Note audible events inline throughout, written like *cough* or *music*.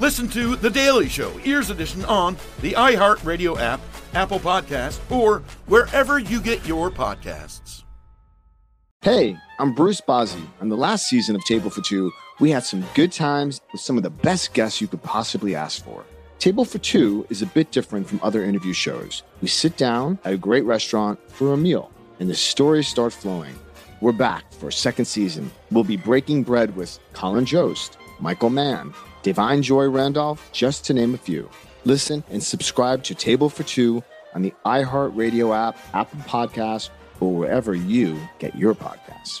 Listen to The Daily Show Ears Edition on the iHeartRadio app, Apple Podcast, or wherever you get your podcasts. Hey, I'm Bruce Bozzi. On the last season of Table for Two, we had some good times with some of the best guests you could possibly ask for. Table for Two is a bit different from other interview shows. We sit down at a great restaurant for a meal, and the stories start flowing. We're back for a second season. We'll be breaking bread with Colin Jost, Michael Mann, Da'Vine Joy Randolph, just to name a few. Listen and subscribe to Table for Two on the iHeartRadio app, Apple Podcasts, or wherever you get your podcasts.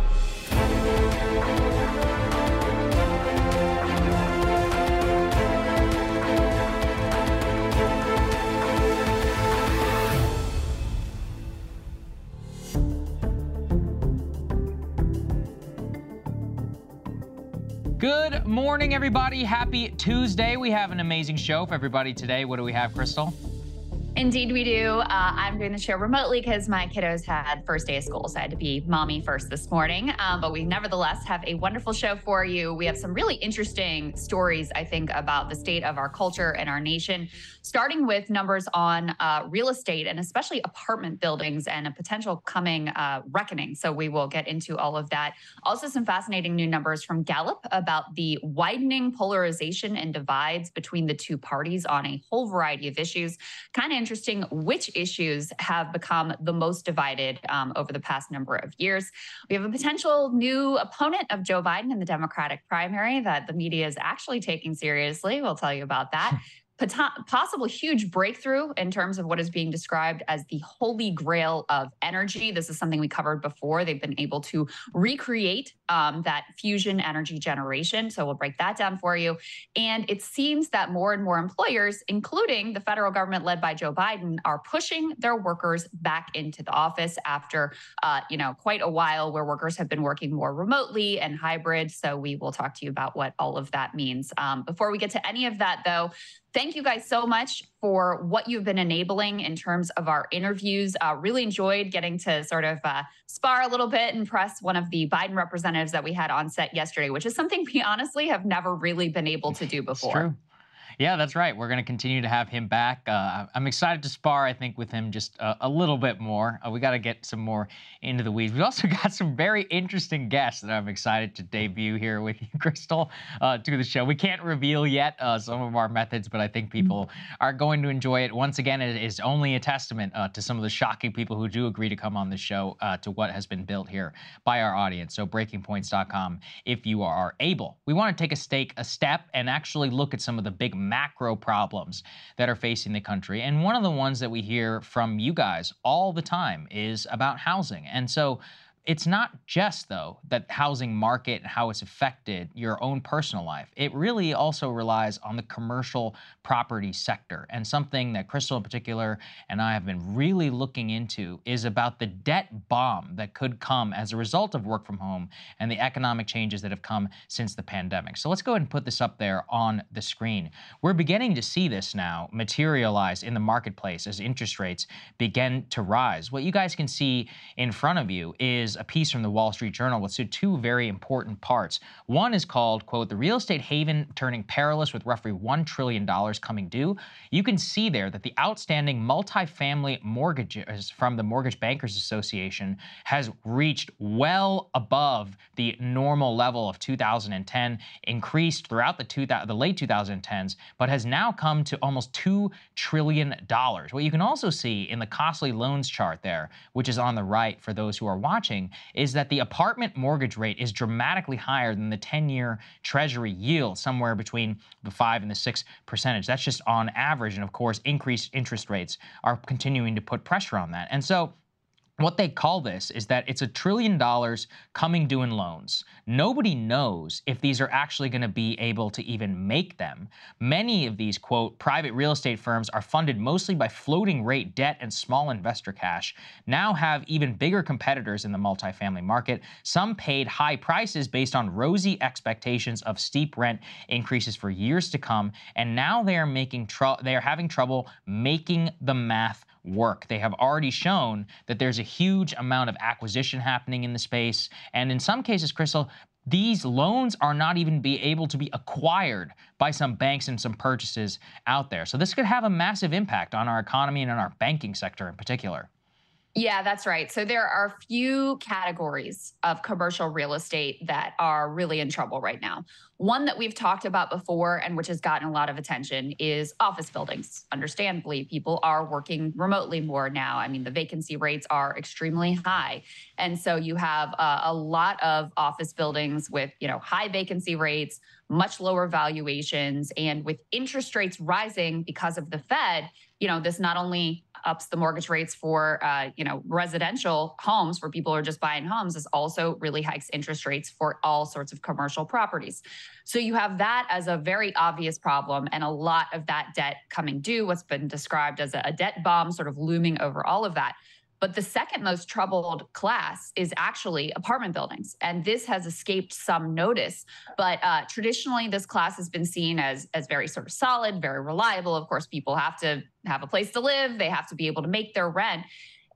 Good morning, everybody. Happy Tuesday. We have an amazing show for everybody today. What do we have, Krystal? Indeed, we do. Uh, I'm doing the show remotely because my kiddos had first day of school, so I had to be mommy first this morning. Um, but we nevertheless have a wonderful show for you. We have some really interesting stories, I think, about the state of our culture and our nation, starting with numbers on uh, real estate and especially apartment buildings and a potential coming uh, reckoning. So we will get into all of that. Also, some fascinating new numbers from Gallup about the widening polarization and divides between the two parties on a whole variety of issues. Kind of interesting which issues have become the most divided um, over the past number of years. We have a potential new opponent of Joe Biden in the Democratic primary that the media is actually taking seriously. We'll tell you about that. *laughs* possible huge breakthrough in terms of what is being described as the holy grail of energy. This is something we covered before. They've been able to recreate um, that fusion energy generation. So we'll break that down for you. And it seems that more and more employers, including the federal government led by Joe Biden, are pushing their workers back into the office after, uh, you know, quite a while where workers have been working more remotely and hybrid. So we will talk to you about what all of that means. Um, before we get to any of that, though, Thank you guys so much for what you've been enabling in terms of our interviews. Uh, really enjoyed getting to sort of uh, spar a little bit and press one of the Biden representatives that we had on set yesterday, which is something we honestly have never really been able to do before. Yeah, that's right. We're going to continue to have him back. Uh, I'm excited to spar, I think, with him just a, a little bit more. Uh, we got to get some more into the weeds. We've also *laughs* got some very interesting guests that I'm excited to debut here with you, *laughs* Krystal, uh, to the show. We can't reveal yet uh, some of our methods, but I think mm-hmm. people are going to enjoy it. Once again, it is only a testament uh, to some of the shocking people who do agree to come on the show uh, to what has been built here by our audience. So, breakingpoints.com if you are able. We want to take a stake, a step, and actually look at some of the big macro problems that are facing the country. And one of the ones that we hear from you guys all the time is about housing. And so it's not just though that housing market and how it's affected your own personal life. It really also relies on the commercial property sector. And something that Krystal in particular and I have been really looking into is about the debt bomb that could come as a result of work from home and the economic changes that have come since the pandemic. So let's go ahead and put this up there on the screen. We're beginning to see this now materialize in the marketplace as interest rates begin to rise. What you guys can see in front of you is a piece from the Wall Street Journal with two very important parts. One is called, quote, the real estate haven turning perilous with roughly $1 trillion coming due. You can see there that the outstanding multifamily mortgages from the Mortgage Bankers Association has reached well above the normal level of 2010, increased throughout the, two, the late 2010s, but has now come to almost $2 trillion. What you can also see in the costly loans chart there, which is on the right for those who are watching, is that the apartment mortgage rate is dramatically higher than the 10 year Treasury yield, somewhere between the 5 and the 6 percentage. That's just on average. And of course, increased interest rates are continuing to put pressure on that. And so, what they call this is that it's a trillion dollars coming due in loans. Nobody knows if these are actually going to be able to even make them. Many of these, quote, private real estate firms are funded mostly by floating rate debt and small investor cash, now have even bigger competitors in the multifamily market. Some paid high prices based on rosy expectations of steep rent increases for years to come, and now they are making tr- they are having trouble making the math work. They have already shown that there's a huge amount of acquisition happening in the space. And in some cases, Krystal, these loans are not even be able to be acquired by some banks and some purchases out there. So this could have a massive impact on our economy and on our banking sector in particular. Yeah, that's right. So there are a few categories of commercial real estate that are really in trouble right now. One that we've talked about before and which has gotten a lot of attention is office buildings. Understandably, people are working remotely more now. I mean, the vacancy rates are extremely high. And so you have uh, a lot of office buildings with, you know, high vacancy rates, much lower valuations, and with interest rates rising because of the Fed, you know, this not only ups the mortgage rates for uh, you know residential homes where people who are just buying homes is also really hikes interest rates for all sorts of commercial properties. So you have that as a very obvious problem and a lot of that debt coming due what's been described as a debt bomb sort of looming over all of that but the second most troubled class is actually apartment buildings. And this has escaped some notice. But uh, traditionally, this class has been seen as, as very sort of solid, very reliable. Of course, people have to have a place to live, they have to be able to make their rent.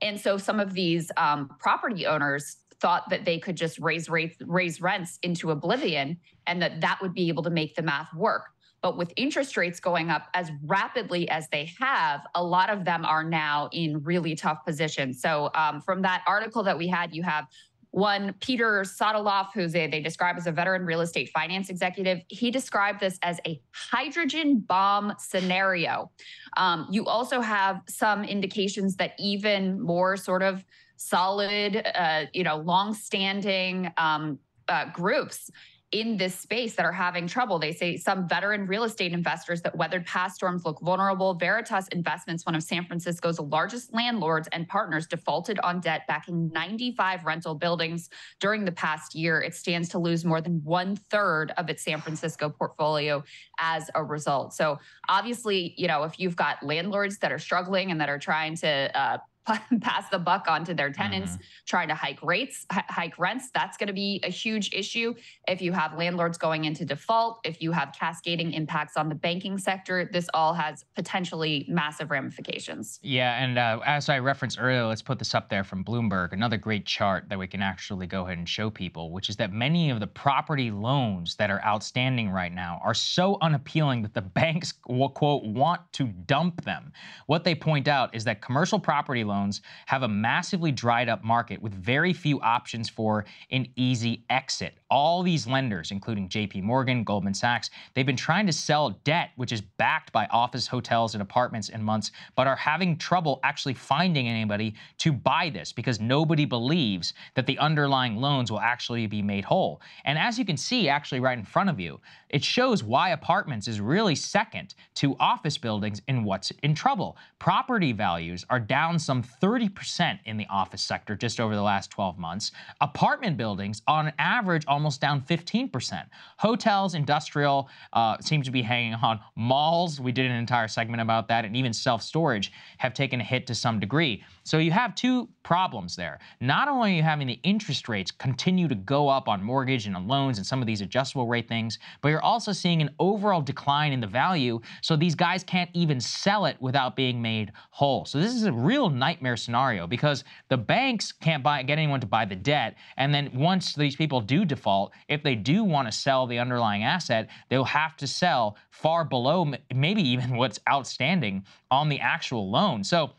And so some of these um, property owners thought that they could just raise rates, raise rents into oblivion and that that would be able to make the math work. But with interest rates going up as rapidly as they have, a lot of them are now in really tough positions. So, um, from that article that we had, you have one Peter Sotoloff, who they describe as a veteran real estate finance executive. He described this as a hydrogen bomb scenario. Um, you also have some indications that even more sort of solid, uh, you know, long-standing um, uh, groups in this space that are having trouble. They say some veteran real estate investors that weathered past storms look vulnerable. Veritas Investments, one of San Francisco's largest landlords and partners, defaulted on debt backing 95 rental buildings during the past year. It stands to lose more than one third of its San Francisco portfolio as a result. So obviously, you know, if you've got landlords that are struggling and that are trying to uh, *laughs* pass the buck onto their tenants, mm-hmm. trying to hike rates, h- hike rents. That's going to be a huge issue. If you have landlords going into default, if you have cascading impacts on the banking sector, this all has potentially massive ramifications. Yeah, and uh, as I referenced earlier, let's put this up there from Bloomberg, another great chart that we can actually go ahead and show people, which is that many of the property loans that are outstanding right now are so unappealing that the banks, will, quote, want to dump them. What they point out is that commercial property loans loans have a massively dried up market with very few options for an easy exit. All these lenders, including JP Morgan, Goldman Sachs, they've been trying to sell debt which is backed by office, hotels, and apartments in months, but are having trouble actually finding anybody to buy this because nobody believes that the underlying loans will actually be made whole. And as you can see, actually, right in front of you, it shows why apartments is really second to office buildings in what's in trouble. Property values are down some 30% in the office sector just over the last 12 months. Apartment buildings, on average, almost down 15%. Hotels, industrial, uh, seem to be hanging on. Malls, we did an entire segment about that, and even self storage have taken a hit to some degree. So you have two problems there. Not only are you having the interest rates continue to go up on mortgage and on loans and some of these adjustable rate things, but you're also seeing an overall decline in the value. So these guys can't even sell it without being made whole. So this is a real nightmare scenario because the banks can't buy get anyone to buy the debt, and then once these people do default, if they do want to sell the underlying asset, they'll have to sell far below maybe even what's outstanding on the actual loan. So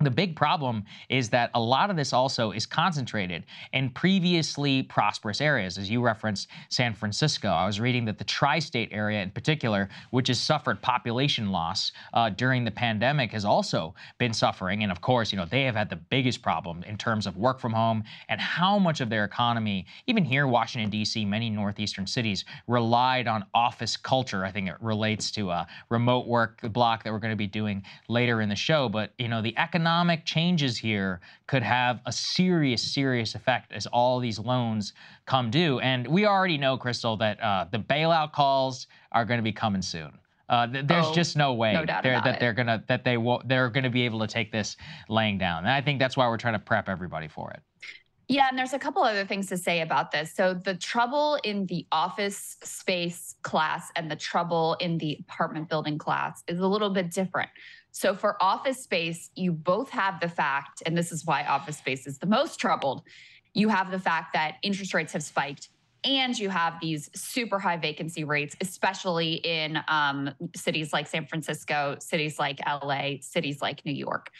the big problem is that a lot of this also is concentrated in previously prosperous areas. As you referenced San Francisco, I was reading that the tri state area in particular, which has suffered population loss uh, during the pandemic, has also been suffering. And of course, you know, they have had the biggest problem in terms of work from home and how much of their economy, even here, Washington, D.C., many northeastern cities, relied on office culture. I think it relates to a remote work block that we're going to be doing later in the show. But, you know, the economic economic changes here could have a serious, serious effect as all these loans come due. And we already know, Krystal, that uh, the bailout calls are going to be coming soon. Uh, th- there's Oh, just no way no they're, that it. they're gonna that they will they're gonna be able to take this laying down. And I think that's why we're trying to prep everybody for it. Yeah, and there's a couple other things to say about this. So the trouble in the office space class and the trouble in the apartment building class is a little bit different. So for office space, you both have the fact, and this is why office space is the most troubled. You have the fact that interest rates have spiked and you have these super high vacancy rates, especially in um, cities like San Francisco, cities like LA, cities like New York.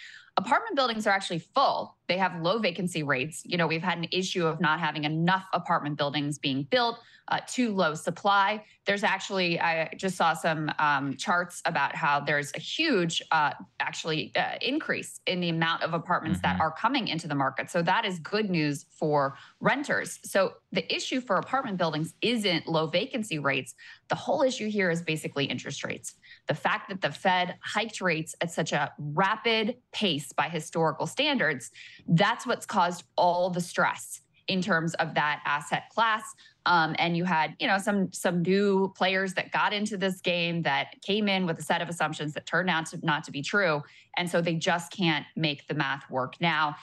Apartment buildings are actually full. They have low vacancy rates. You know, we've had an issue of not having enough apartment buildings being built, uh, too low supply. There's actually, I just saw some um, charts about how there's a huge, uh, actually, uh, increase in the amount of apartments that Mhm. are coming into the market. So that is good news for renters. So the issue for apartment buildings isn't low vacancy rates. The whole issue here is basically interest rates. The fact that the Fed hiked rates at such a rapid pace by historical standards, that's what's caused all the stress in terms of that asset class. Um, and you had, you know, some some new players that got into this game that came in with a set of assumptions that turned out to not to be true, and so they just can't make the math work now.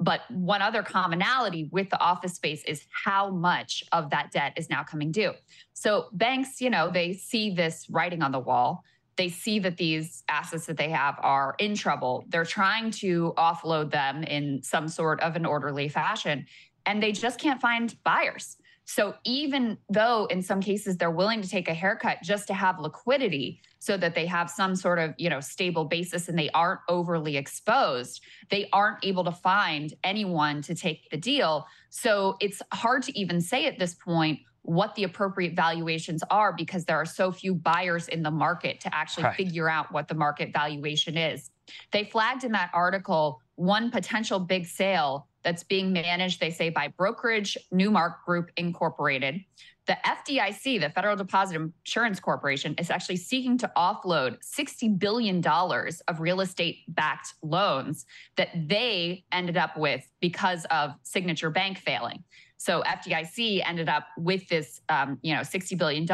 But one other commonality with the office space is how much of that debt is now coming due. So banks, you know, they see this writing on the wall. They see that these assets that they have are in trouble. They're trying to offload them in some sort of an orderly fashion, and they just can't find buyers. So even though in some cases they're willing to take a haircut just to have liquidity so that they have some sort of, you know, stable basis and they aren't overly exposed, they aren't able to find anyone to take the deal. So it's hard to even say at this point what the appropriate valuations are because there are so few buyers in the market to actually Right. figure out what the market valuation is. They flagged in that article one potential big sale that's being managed, they say, by brokerage Newmark Group Incorporated. The FDIC, the Federal Deposit Insurance Corporation, is actually seeking to offload $60 billion of real estate backed loans that they ended up with because of Signature Bank failing. So FDIC ended up with this, um, you know, $60 billion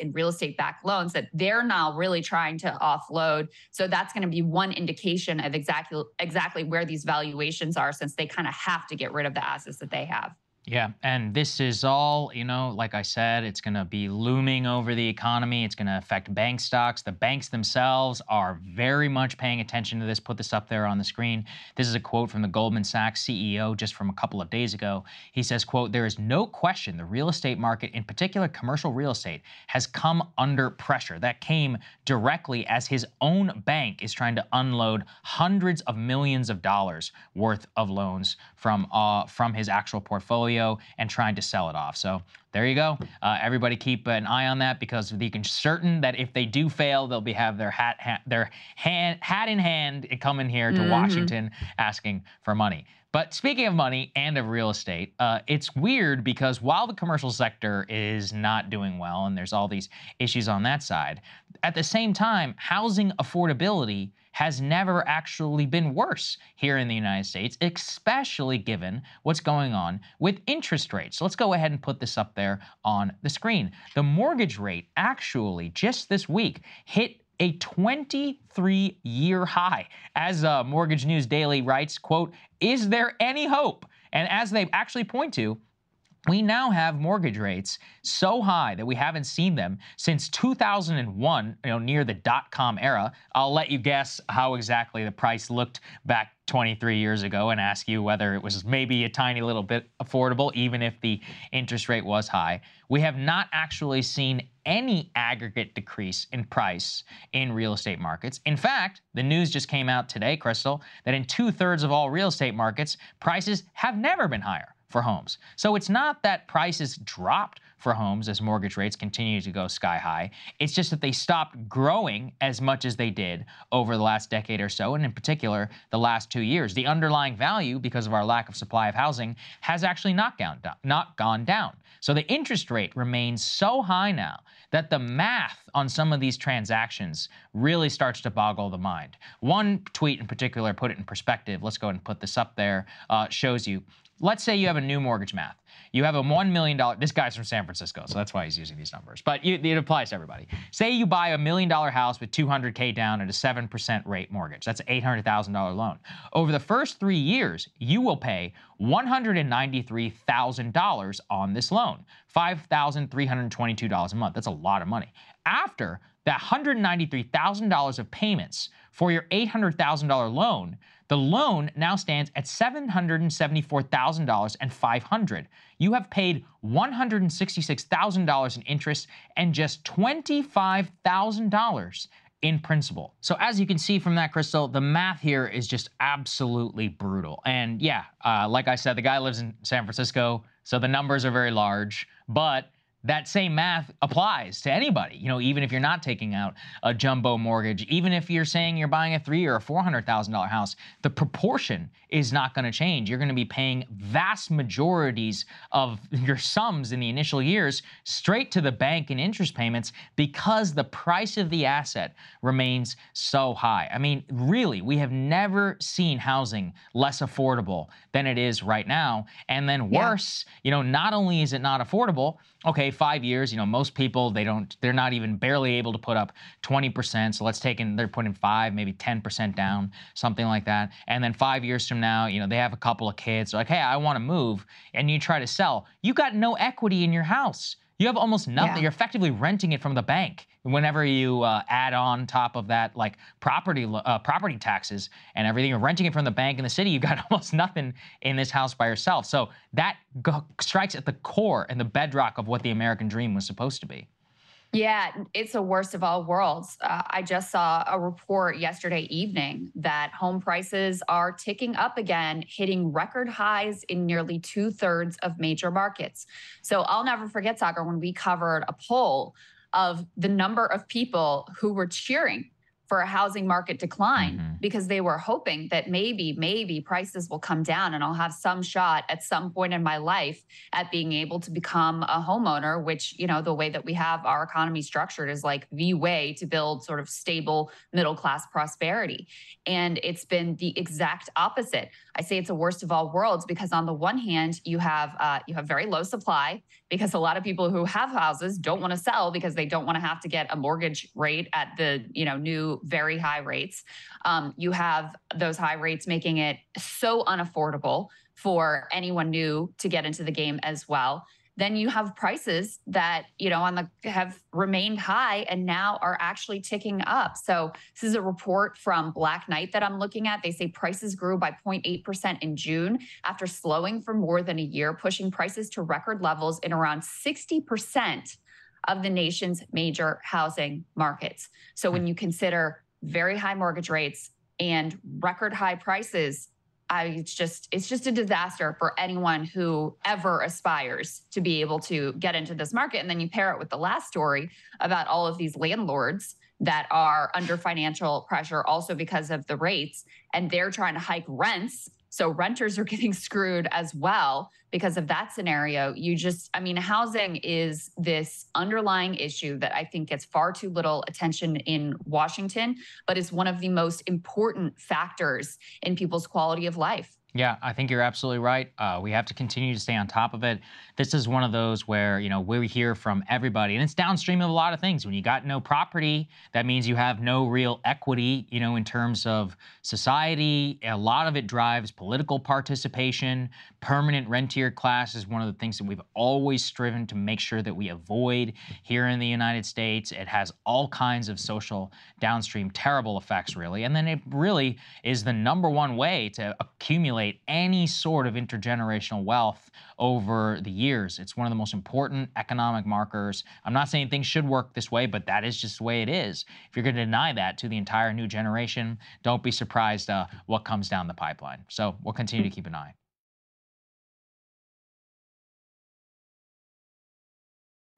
in real estate backed loans that they're now really trying to offload. So that's going to be one indication of exactly exactly where these valuations are since they kind of have to get rid of the assets that they have. Yeah, and this is all, you know, like I said, it's going to be looming over the economy. It's going to affect bank stocks. The banks themselves are very much paying attention to this. Put this up there on the screen. This is a quote from the Goldman Sachs CEO just from a couple of days ago. He says, quote, "There is no question the real estate market, in particular commercial real estate, has come under pressure. That came directly as his own bank is trying to unload hundreds of millions of dollars worth of loans from uh, from his actual portfolio. And trying to sell it off. So there you go. Uh, everybody keep an eye on that because you can certain that if they do fail, they'll be have their hat, hat their hand hat in hand coming here to Mhm. Washington asking for money. But speaking of money and of real estate, uh, it's weird because while the commercial sector is not doing well and there's all these issues on that side, at the same time, housing affordability has never actually been worse here in the United States, especially given what's going on with interest rates. So let's go ahead and put this up there on the screen. The mortgage rate actually just this week hit a 23 year high. As uh, Mortgage News Daily writes, quote, is there any hope? And as they actually point to, we now have mortgage rates so high that we haven't seen them since 2001, you know, near the dot-com era. I'll let you guess how exactly the price looked back 23 years ago and ask you whether it was maybe a tiny little bit affordable, even if the interest rate was high. We have not actually seen any aggregate decrease in price in real estate markets. In fact, the news just came out today, Krystal, that in two thirds of all real estate markets, prices have never been higher for homes. So it's not that prices dropped for homes as mortgage rates continue to go sky high. It's just that they stopped growing as much as they did over the last decade or so, and in particular, the last two years. The underlying value, because of our lack of supply of housing, has actually not gone down. Not gone down. So the interest rate remains so high now that the math on some of these transactions really starts to boggle the mind. One tweet in particular put it in perspective. Let's go ahead and put this up there. Uh, shows you let's say you have a new mortgage math. You have a $1 million, this guy's from San Francisco, so that's why he's using these numbers, but you, it applies to everybody. Say you buy a million dollar house with 200K down at a 7% rate mortgage. That's an $800,000 loan. Over the first three years, you will pay $193,000 on this loan, $5,322 a month. That's a lot of money. After that $193,000 of payments for your $800,000 loan, the loan now stands at $774,000 and 500. You have paid $166,000 in interest and just $25,000 in principal. So as you can see from that, Krystal, the math here is just absolutely brutal. And yeah, uh, like I said, the guy lives in San Francisco, so the numbers are very large, but that same math applies to anybody. You know, even if you're not taking out a jumbo mortgage, even if you're saying you're buying a three or a four hundred thousand dollar house, the proportion is not going to change. You're going to be paying vast majorities of *laughs* your sums in the initial years straight to the bank in interest payments because the price of the asset remains so high. I mean, really, we have never seen housing less affordable than it is right now. And then worse, you know, not only is it not affordable, okay, five years, you know, most people they don't, they're not even barely able to put up 20%. So let's take in, they're putting five, maybe 10% down, something like that. And then five years from now, you know, they have a couple of kids, like, hey, I want to move, and you try to sell. You got no equity in your house. You have almost nothing. Yeah. You're effectively renting it from the bank. Whenever you uh, add on top of that, like property uh, property taxes and everything, you're renting it from the bank in the city. You've got *laughs* almost nothing in this house by yourself. So that strikes at the core and the bedrock of what the American dream was supposed to be. Yeah, it's the worst of all worlds. Uh, I just saw a report yesterday evening that home prices are ticking up again, hitting record highs in nearly two thirds of major markets. So I'll never forget, Saagar, when we covered a poll of the number of people who were cheering for a housing market decline Mhm. because they were hoping that maybe, maybe prices will come down and I'll have some shot at some point in my life at being able to become a homeowner, which, you know, the way that we have our economy structured is like the way to build sort of stable middle class prosperity. And it's been the exact opposite. I say it's a worst of all worlds because on the one hand, you have uh, you have very low supply because a lot of people who have houses don't want to sell because they don't want to have to get a mortgage rate at the you know new very high rates. Um, you have those high rates making it so unaffordable for anyone new to get into the game as well. Then you have prices that you know on the have remained high and now are actually ticking up. So this is a report from black knight that i'm looking at. They say prices grew by 0.8% in june after slowing for more than a year pushing prices to record levels in around 60% of the nation's major housing markets so when you consider very high mortgage rates and record high prices I it's just it's just a disaster for anyone who ever aspires to be able to get into this market. And then you pair it with the last story about all of these landlords that are under financial pressure also because of the rates and they're trying to hike rents so renters are *laughs* getting screwed as well because of that scenario. You just, I mean, housing is this underlying issue that I think gets far too little attention in Washington, but is one of the most important factors in people's quality of life. Yeah, I think you're absolutely right. Uh, we have to continue to stay on top of it. This is one of those where you know we hear from everybody, and it's downstream of a lot of things. When you got no property, that means you have no real equity. You know, in terms of society, a lot of it drives political participation. Permanent rentier class is one of the things that we've always striven to make sure that we avoid here in the United States. It has all kinds of social downstream terrible effects, really, and then it really is the number one way to accumulate any sort of intergenerational wealth over the years. It's one of the most important economic markers. I'm not saying things should work this way, but that is just the way it is. If you're going to deny that to the entire new generation, don't be surprised uh, what comes down the pipeline. So we'll continue to keep an eye.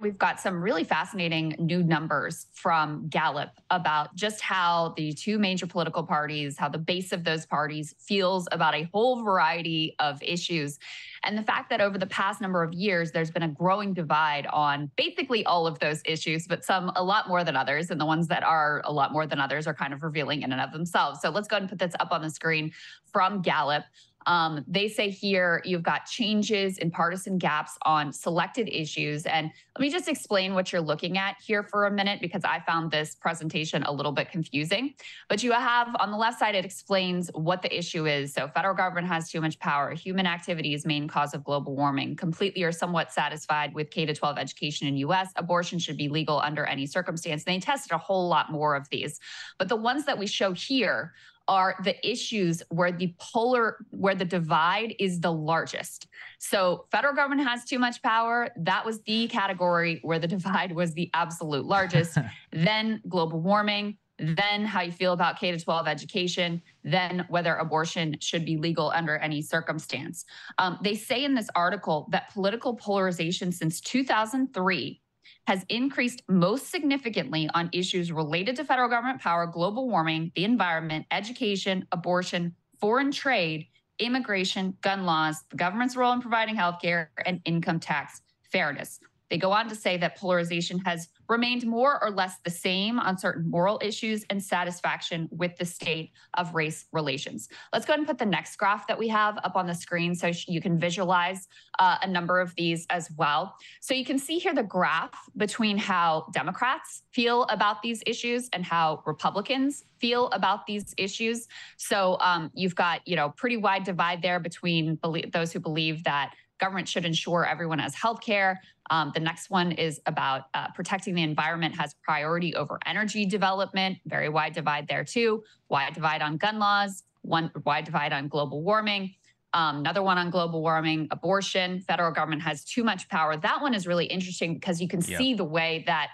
We've got some really fascinating new numbers from Gallup about just how the two major political parties, how the base of those parties feels about a whole variety of issues. And the fact that over the past number of years, there's been a growing divide on basically all of those issues, but some a lot more than others. And the ones that are a lot more than others are kind of revealing in and of themselves. So let's go ahead and put this up on the screen from Gallup. Um, they say here you've got changes in partisan gaps on selected issues. And let me just explain what you're looking at here for a minute because I found this presentation a little bit confusing. But you have on the left side, it explains what the issue is. So, federal government has too much power, human activity is main cause of global warming, completely or somewhat satisfied with K 12 education in US, abortion should be legal under any circumstance. And they tested a whole lot more of these. But the ones that we show here are the issues where the polar where the divide is the largest. So federal government has too much power. That was the category where the *laughs* divide was the absolute largest. *laughs* then global warming, then how you feel about K 12 education, then whether abortion should be legal under any circumstance. Um, they say in this article that political polarization since 2003 has increased most significantly on issues related to federal government power, global warming, the environment, education, abortion, foreign trade, immigration, gun laws, the government's role in providing health care, and income tax fairness. They go on to say that polarization has remained more or less the same on certain moral issues and satisfaction with the state of race relations. Let's go ahead and put the next graph that we have up on the screen so you can visualize uh, a number of these as well. So you can see here the graph between how Democrats feel about these issues and how Republicans feel about these issues. So um, you've got, you know, pretty wide divide there between those who believe that government should ensure everyone has health care. Um, the next one is about uh, protecting the environment has priority over energy development. Very wide divide there too. Wide divide on gun laws. One wide divide on global warming. Um, another one on global warming, abortion. Federal government has too much power. That one is really interesting because you can yep. see the way that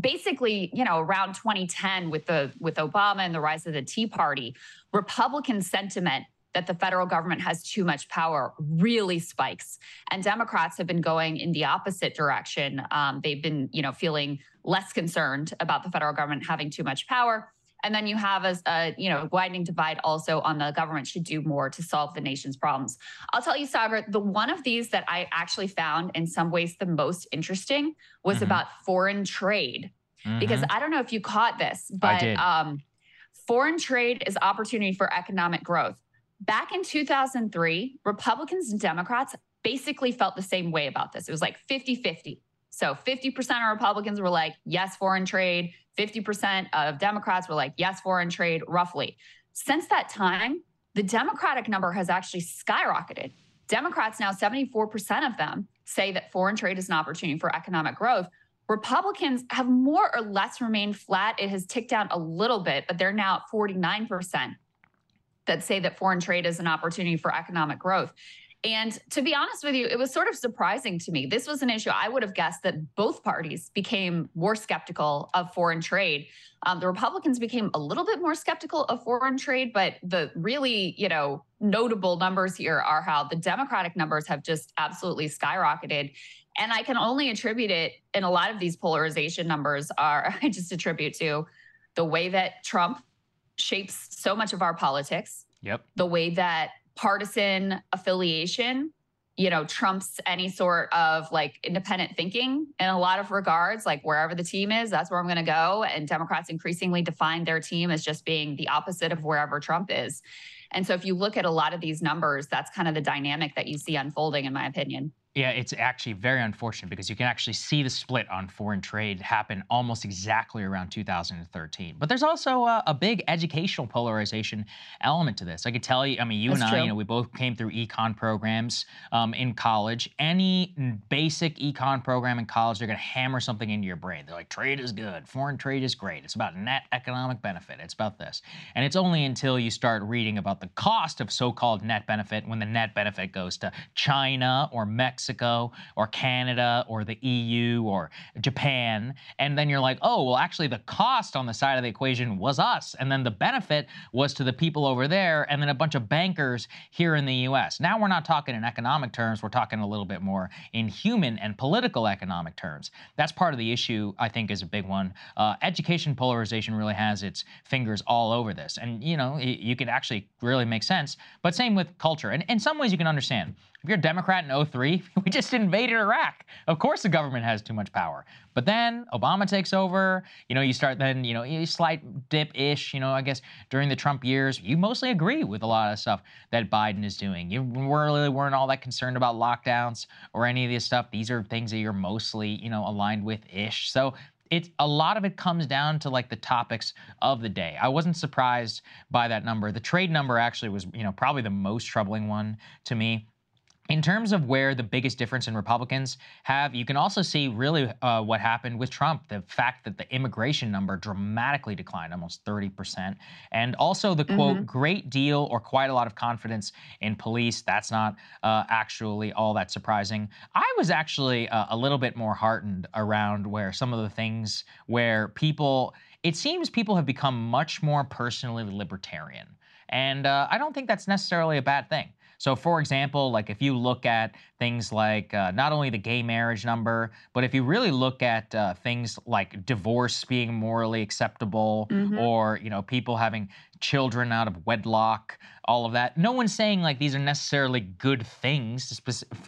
basically, you know, around 2010 with the with Obama and the rise of the Tea Party, Republican sentiment that the federal government has too much power really spikes. And Democrats have been going in the opposite direction. Um, they've been, you know, feeling less concerned about the federal government having too much power. And then you have a, a, you know widening divide also on the government should do more to solve the nation's problems. I'll tell you, Saagar, the one of these that I actually found in some ways the most interesting was mm-hmm. about foreign trade, mm-hmm. because I don't know if you caught this, but um, foreign trade is opportunity for economic growth. Back in 2003, Republicans and Democrats basically felt the same way about this. It was like 50 50. So 50% of Republicans were like, yes, foreign trade. 50% of Democrats were like, yes, foreign trade, roughly. Since that time, the Democratic number has actually skyrocketed. Democrats now, 74% of them say that foreign trade is an opportunity for economic growth. Republicans have more or less remained flat. It has ticked down a little bit, but they're now at 49% that say that foreign trade is an opportunity for economic growth. And to be honest with you, it was sort of surprising to me. This was an issue I would have guessed that both parties became more skeptical of foreign trade. Um, the Republicans became a little bit more skeptical of foreign trade, but the really, you know, notable numbers here are how the Democratic numbers have just absolutely skyrocketed. And I can only attribute it, and a lot of these polarization numbers are, *laughs* I just attribute to the way that Trump shapes so much of our politics. Yep. The way that partisan affiliation you know trumps any sort of like independent thinking in a lot of regards like wherever the team is that's where i'm going to go and democrats increasingly define their team as just being the opposite of wherever trump is and so if you look at a lot of these numbers that's kind of the dynamic that you see unfolding in my opinion yeah, it's actually very unfortunate because you can actually see the split on foreign trade happen almost exactly around 2013. But there's also a, a big educational polarization element to this. I could tell you, I mean, you That's and I, true. you know, we both came through econ programs um, in college. Any basic econ program in college, they're going to hammer something into your brain. They're like, trade is good, foreign trade is great. It's about net economic benefit. It's about this. And it's only until you start reading about the cost of so called net benefit when the net benefit goes to China or Mexico or Canada or the EU or Japan. And then you're like, oh, well, actually, the cost on the side of the equation was us. And then the benefit was to the people over there and then a bunch of bankers here in the US. Now we're not talking in economic terms, we're talking a little bit more in human and political economic terms. That's part of the issue, I think, is a big one. Uh, education polarization really has its fingers all over this. And, you know, you can actually really make sense. But same with culture. And in some ways, you can understand. If you're a Democrat in 03, *laughs* we just invaded Iraq. Of course, the government has too much power. But then Obama takes over. You know, you start then, you know, a slight dip ish, you know, I guess during the Trump years, you mostly agree with a lot of stuff that Biden is doing. You really weren't all that concerned about lockdowns or any of this stuff. These are things that you're mostly, you know, aligned with ish. So it's a lot of it comes down to like the topics of the day. I wasn't surprised by that number. The trade number actually was, you know, probably the most troubling one to me. In terms of where the biggest difference in Republicans have, you can also see really uh, what happened with Trump. The fact that the immigration number dramatically declined, almost 30%. And also the quote, great deal or quite a lot of confidence in police. That's not uh, actually all that surprising. I was actually uh, a little bit more heartened around where some of the things where people, it seems people have become much more personally libertarian. And uh, I don't think that's necessarily a bad thing. So, for example, like if you look at things like uh, not only the gay marriage number, but if you really look at uh, things like divorce being morally acceptable, or you know people having children out of wedlock, all of that. No one's saying like these are necessarily good things,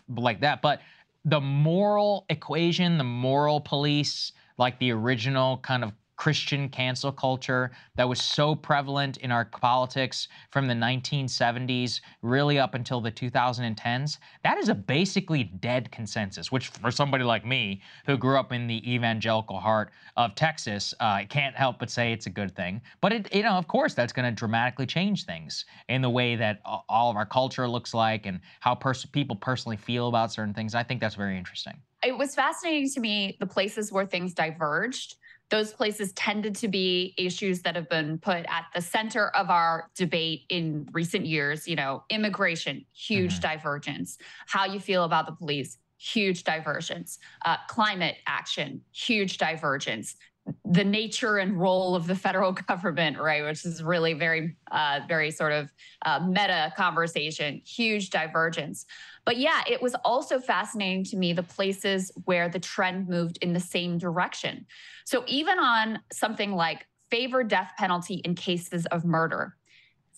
like that, but the moral equation, the moral police, like the original kind of Christian cancel culture that was so prevalent in our politics from the 1970s, really up until the 2010s, that is a basically dead consensus, which for somebody like me, who grew up in the evangelical heart of Texas, uh, I can't help but say it's a good thing. But it, you know, of course, that's going to dramatically change things in the way that all of our culture looks like and how pers- people personally feel about certain things. I think that's very interesting. it was fascinating to me the places where things diverged. Those places tended to be issues that have been put at the center of our debate in recent years. You know, immigration, huge Mhm. divergence. How you feel about the police, huge divergence. Uh, climate action, huge divergence. The nature and role of the federal *laughs* government, right, which is really very, uh, very sort of uh, meta conversation, huge divergence. But yeah, it was also fascinating to me the places where the trend moved in the same direction. So even on something like favor death penalty in cases of murder,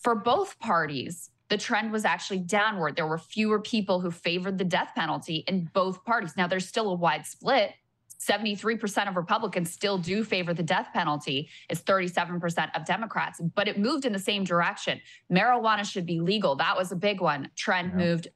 for both parties, the trend was actually downward. There were fewer people who favored the death penalty in both parties. Now, there's still a wide split. 73% of Republicans still do favor the death penalty. It's 37% of Democrats, but it moved in the same direction. Marijuana should be legal. That was a big one. Trend Yeah. moved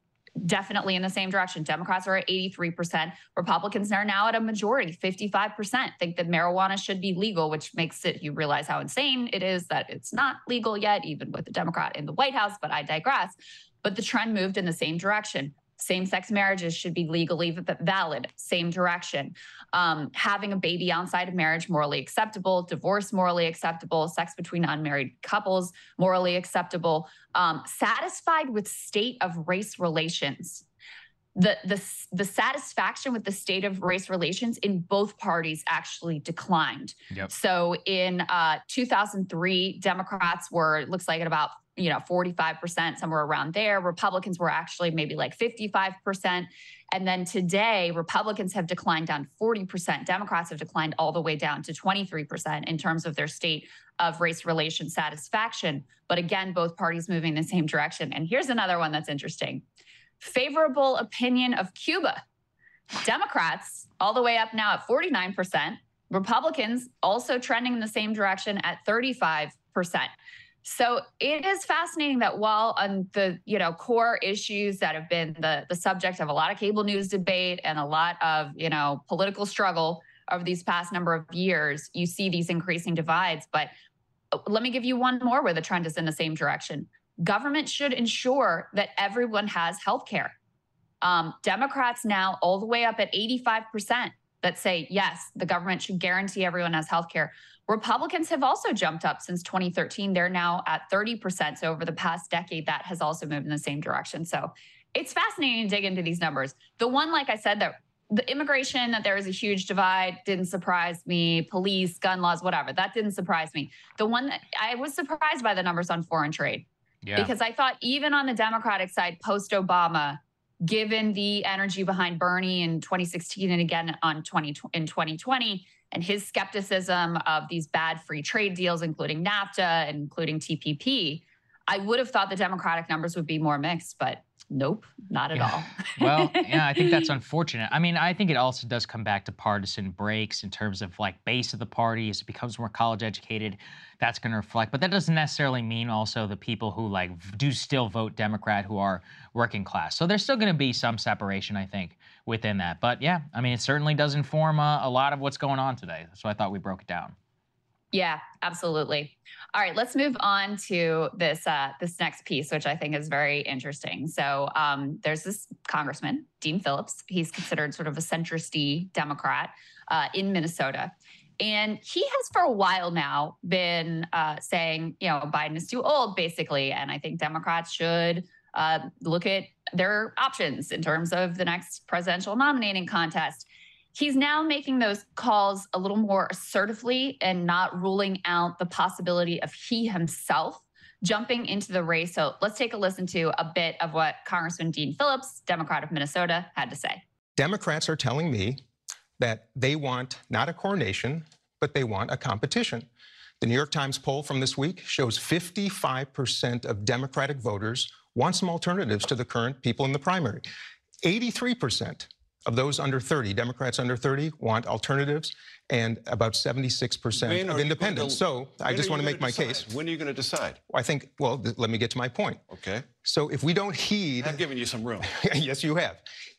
definitely in the same direction. Democrats are at 83%. Republicans are now at a majority, 55% think that marijuana should be legal, which makes it, you realize how insane it is that it's not legal yet, even with a Democrat in the White House, but I digress. But the trend moved in the same direction. Same sex marriages should be legally valid, same direction. Um, having a baby outside of marriage, morally acceptable. Divorce, morally acceptable. Sex between unmarried couples, morally acceptable. Um, satisfied with state of race relations. The, the, the satisfaction with the state of race relations in both parties actually declined. Yep. So in uh, 2003, Democrats were, looks like at about you know 45% somewhere around there. Republicans were actually maybe like 55% and then today republicans have declined down 40% democrats have declined all the way down to 23% in terms of their state of race relation satisfaction. But again both parties moving in the same direction. And here's another one that's interesting. Favorable opinion of cuba. Democrats all the way up now at 49% republicans also trending in the same direction at 35% so it is fascinating that while on the you know core issues that have been the the subject of a lot of cable news debate and a lot of you know political struggle over these past number of years, you see these increasing divides. But uh, let me give you one more where the trend is in the same direction. Government should ensure that everyone has health care. Um, Democrats now all the way up at 85% that say, yes, the government should guarantee everyone has health care. Republicans have also jumped up since 2013. They're now at 30%. So over the past decade, that has also moved in the same direction. So it's fascinating to dig into these numbers. The one, like I said, that the immigration, that there was a huge divide, didn't surprise me. Police, gun laws, whatever, that didn't surprise me. The one that I was surprised by the numbers on foreign trade. Yeah. Because I thought even on the Democratic side, post Obama, given the energy behind Bernie in 2016 and again on 20 in 2020, and his skepticism of these bad free trade deals, including NAFTA, including TPP, I would have thought the Democratic numbers would be more mixed, but nope, not at all. *laughs* well, yeah, I think that's *laughs* unfortunate. I mean, I think it also does come back to partisan breaks in terms of like base of the party as it becomes more college educated that's going to reflect. But that doesn't necessarily mean also the people who like do still vote Democrat who are working class. So there's still going to be some separation, I think, within that. But yeah, I mean, it certainly does inform uh, a lot of what's going on today. So I thought we broke it down. Yeah, absolutely. All right, let's move on to this uh, this next piece, which I think is very interesting. So um, there's this congressman, Dean Phillips. He's considered sort of a centrist Democrat uh, in Minnesota. And he has for a while now been uh, saying, you know, Biden is too old, basically. And I think Democrats should uh, look at their options in terms of the next presidential nominating contest. He's now making those calls a little more assertively and not ruling out the possibility of he himself jumping into the race. So let's take a listen to a bit of what Congressman Dean Phillips, Democrat of Minnesota, had to say. Democrats are telling me that they want not a coronation, but they want a competition. The New York Times poll from this week shows 55% of Democratic voters want some alternatives to the current people in the primary. 83% of those under 30, Democrats under 30, want alternatives, and about 76% of independents. To, so I just want to make my decide? case. When are you going to decide? I think, well, let me get to my point. Okay. So if we don't heed. I've given you some room. *laughs* yes, you have.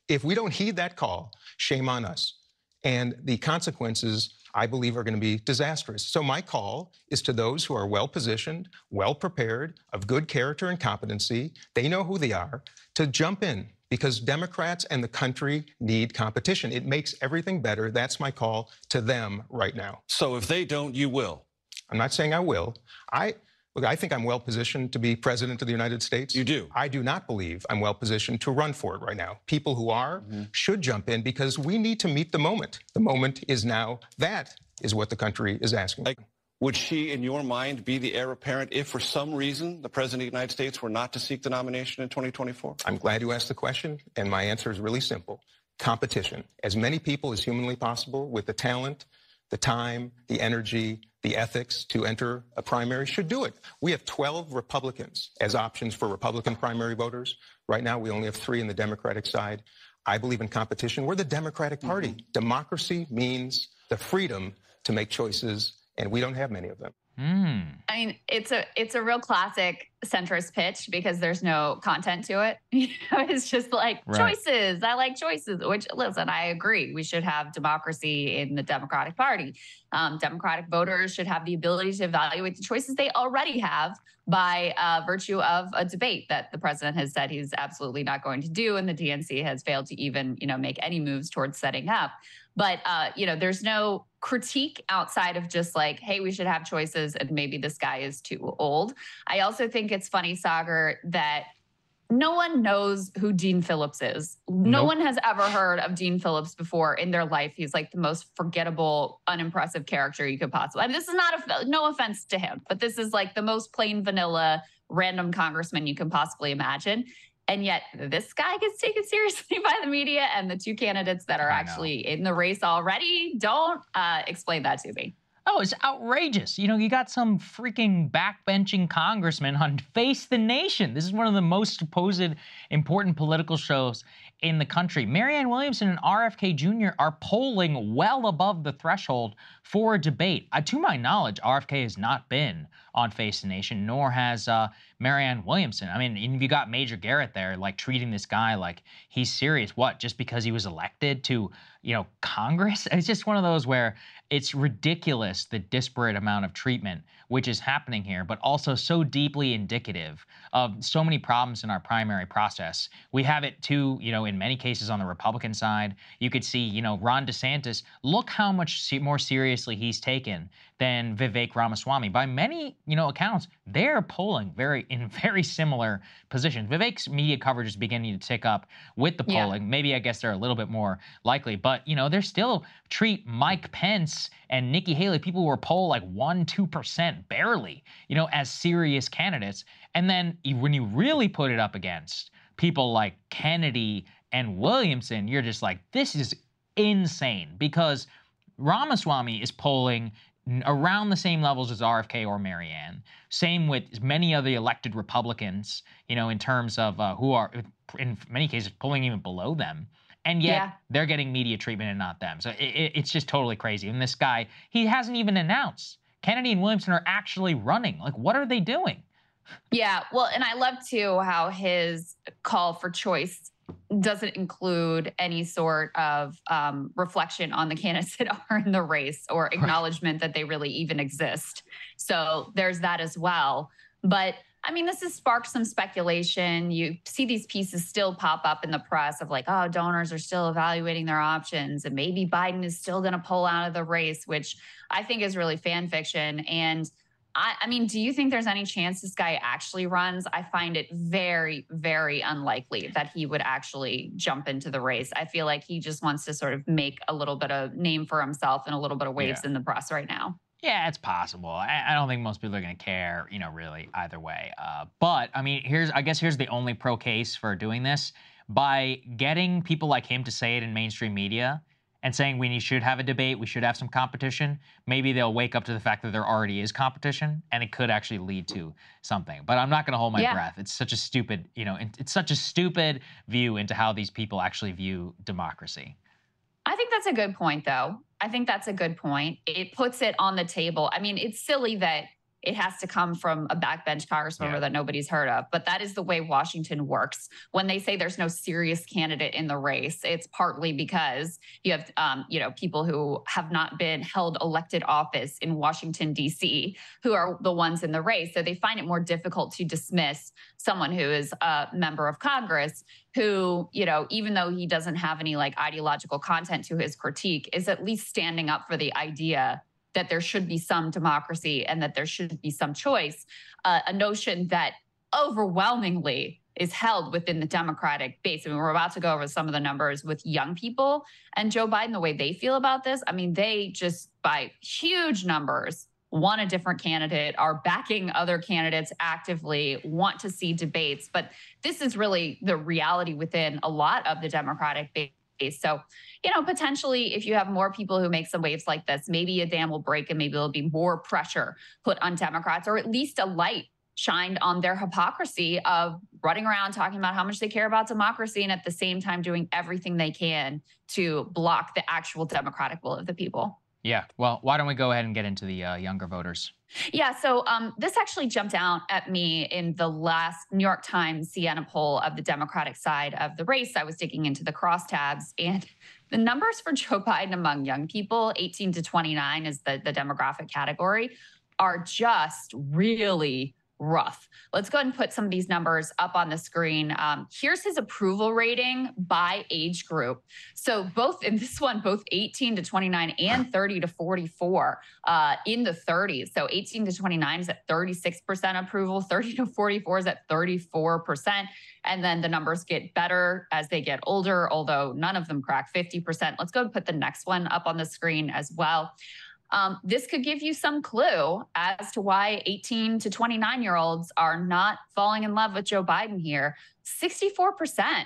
If we don't heed that call, shame on us. And the consequences, I believe, are going to be disastrous. So, my call is to those who are well positioned, well prepared, of good character and competency, they know who they are, to jump in because Democrats and the country need competition. It makes everything better. That's my call to them right now. So, if they don't, you will. I'm not saying I will. I Look, I think I'm well positioned to be president of the United States. You do? I do not believe I'm well positioned to run for it right now. People who are mm-hmm. should jump in because we need to meet the moment. The moment is now. That is what the country is asking. Like, would she, in your mind, be the heir apparent if, for some reason, the President of the United States were not to seek the nomination in 2024? I'm glad you asked the question, and my answer is really simple competition. As many people as humanly possible with the talent, the time, the energy, the ethics to enter a primary should do it. We have 12 Republicans as options for Republican primary voters. Right now, we only have three in the Democratic side. I believe in competition. We're the Democratic Party. Mm-hmm. Democracy means the freedom to make choices, and we don't have many of them. Mm. I mean, it's a it's a real classic centrist pitch because there's no content to it. *laughs* You know, it's just like Right. choices. I like choices, which listen, I agree. We should have democracy in the Democratic Party. Um, Democratic voters should have the ability to evaluate the choices they already have by uh, virtue of a debate that the president has said he's absolutely not going to do, and the DNC has failed to even, you know, make any moves towards setting up. But uh, you know, there's no critique outside of just like, hey, we should have choices, and maybe this guy is too old. I also think it's funny, Saagar, that no one knows who Dean Phillips is. No Nope. one has ever heard of Dean Phillips before in their life. He's like the most forgettable, unimpressive character you could possibly. I mean, this is not a no offense to him, but this is like the most plain vanilla random congressman you can possibly imagine. And yet, this guy gets taken seriously *laughs* by the media, and the two candidates that are actually in the race already don't. Uh, explain that to me. Oh, it's outrageous. You know, you got some freaking backbenching congressman on *laughs* Face the Nation. This is one of the most supposed important political shows in the country. Marianne Williamson and RFK Jr. are polling well above the threshold for a debate. Uh, to my knowledge, RFK has not been on Face the Nation, nor has uh, Marianne Williamson. I mean, and you got Major Garrett there, like treating this guy like he's serious. What? Just because he was elected to, you know, Congress? *laughs* It's just one of those where it's ridiculous the disparate amount of treatment which is happening here, but also so deeply indicative of so many problems in our primary process. We have it too, you know, in many cases on the Republican side. You could see, you know, Ron DeSantis, look how much more seriously he's taken than Vivek Ramaswamy. By many, you know, accounts, they're polling very in very similar positions. Vivek's media coverage is beginning to tick up with the Yeah. polling. Maybe I guess they're a little bit more likely, but you know, they're still treat Mike Pence and Nikki Haley, people who are poll like one, two percent, barely, you know, as serious candidates. And then when you really put it up against people like Kennedy and Williamson, you're just like, this is insane because Ramaswamy is polling around the same levels as RFK or Marianne. Same with many of the elected Republicans, you know, in terms of uh, who are, in many cases, polling even below them. And yet Yeah. they're getting media treatment and not them. So it, it, it's just totally crazy. And this guy, he hasn't even announced. Kennedy and Williamson are actually running. Like, what are they doing? Yeah, well, and I love too how his call for choice doesn't include any sort of um, reflection on the candidates that *laughs* are in the race or acknowledgement that they really even exist. So there's that as well. But I mean, this has sparked some speculation. You see these pieces still pop up in the press of like, oh, donors are still evaluating their options, and maybe Biden is still going to pull out of the race, which I think is really fan fiction. And I, I mean, do you think there's any chance this guy actually runs? I find it very, very unlikely that he would actually jump into the race. I feel like he just wants to sort of make a little bit of name for himself and a little bit of waves Yeah. in the press right now. Yeah, it's possible. I, I don't think most people are going to care, you know, really either way. Uh, but I mean, here's I guess here's the only pro case for doing this by getting people like him to say it in mainstream media and saying we should have a debate, we should have some competition. Maybe they'll wake up to the fact that there already is competition, and it could actually lead to something. But I'm not going to hold my Yeah. breath. It's such a stupid, you know, it's such a stupid view into how these people actually view democracy. I think that's a good point, though. I think that's a good point. It puts it on the table. I mean, it's silly that it has to come from a backbench congressmember Yeah. that nobody's heard of, but that is the way Washington works. When they say there's no serious candidate in the race, it's partly because you have, um, you know, people who have not been held elected office in Washington D.C. who are the ones in the race. So they find it more difficult to dismiss someone who is a member of Congress who, you know, even though he doesn't have any like ideological content to his critique, is at least standing up for the idea that there should be some democracy and that there should be some choice, uh, a notion that overwhelmingly is held within the Democratic base. I mean, we're about to go over some of the numbers with young people and Joe Biden, the way they feel about this. I mean, they just by huge numbers want a different candidate, are backing other candidates actively, want to see debates. But this is really the reality within a lot of the Democratic base. So, you know, potentially if you have more people who make some waves like this, maybe a dam will break and maybe there'll be more pressure put on Democrats or at least a light shined on their hypocrisy of running around talking about how much they care about democracy and at the same time doing everything they can to block the actual democratic will of the people. Yeah. Well, why don't we go ahead and get into the uh, younger voters? Yeah, so um, this actually jumped out at me in the last New York Times Siena poll of the Democratic side of the race. I was digging into the crosstabs, and the numbers for Joe Biden among young people, 18 to 29 is the, the demographic category, are just really rough. Let's go ahead and put some of these numbers up on the screen. Um, here's his approval rating by age group. So both in this one, both 18 to 29 and 30 to 44 uh, in the 30s. So 18 to 29 is at 36% approval, 30 to 44 is at 34%. And then the numbers get better as they get older, although none of them crack 50%. Let's go and put the next one up on the screen as well. Um, this could give you some clue as to why 18 to 29 year olds are not falling in love with Joe Biden here. 64%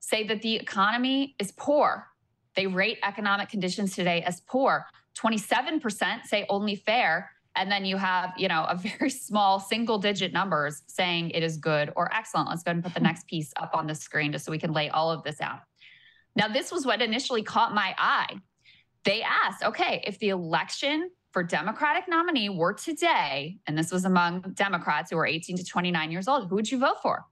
say that the economy is poor. They rate economic conditions today as poor. 27% say only fair. And then you have, you know, a *laughs* very small single digit numbers saying it is good or excellent. Let's go ahead and put the next piece up on the screen just so we can lay all of this out. Now, this was what initially caught my eye they asked, okay, if the election for Democratic nominee were today, and this was among Democrats who are 18 to 29 years old, who would you vote for?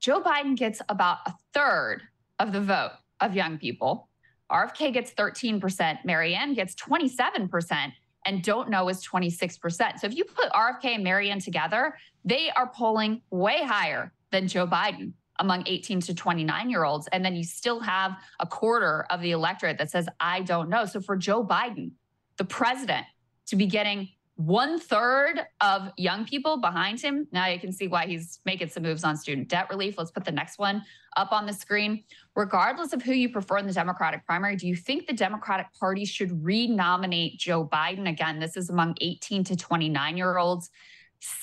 Joe Biden gets about a third of the vote of young people. RFK gets 13%, Marianne gets 27%, and don't know is 26%. So if you put RFK and Marianne together, they are polling way higher than Joe Biden among 18 to 29 year olds. And then you still have a quarter of the electorate that says, I don't know. So for Joe Biden, the president, to be getting one third of young people behind him. Now you can see why he's making some moves on student debt relief. Let's put the next one up on the screen. Regardless of who you prefer in the Democratic primary, do you think the Democratic Party should renominate Joe Biden? Again, this is among 18 to 29 year olds.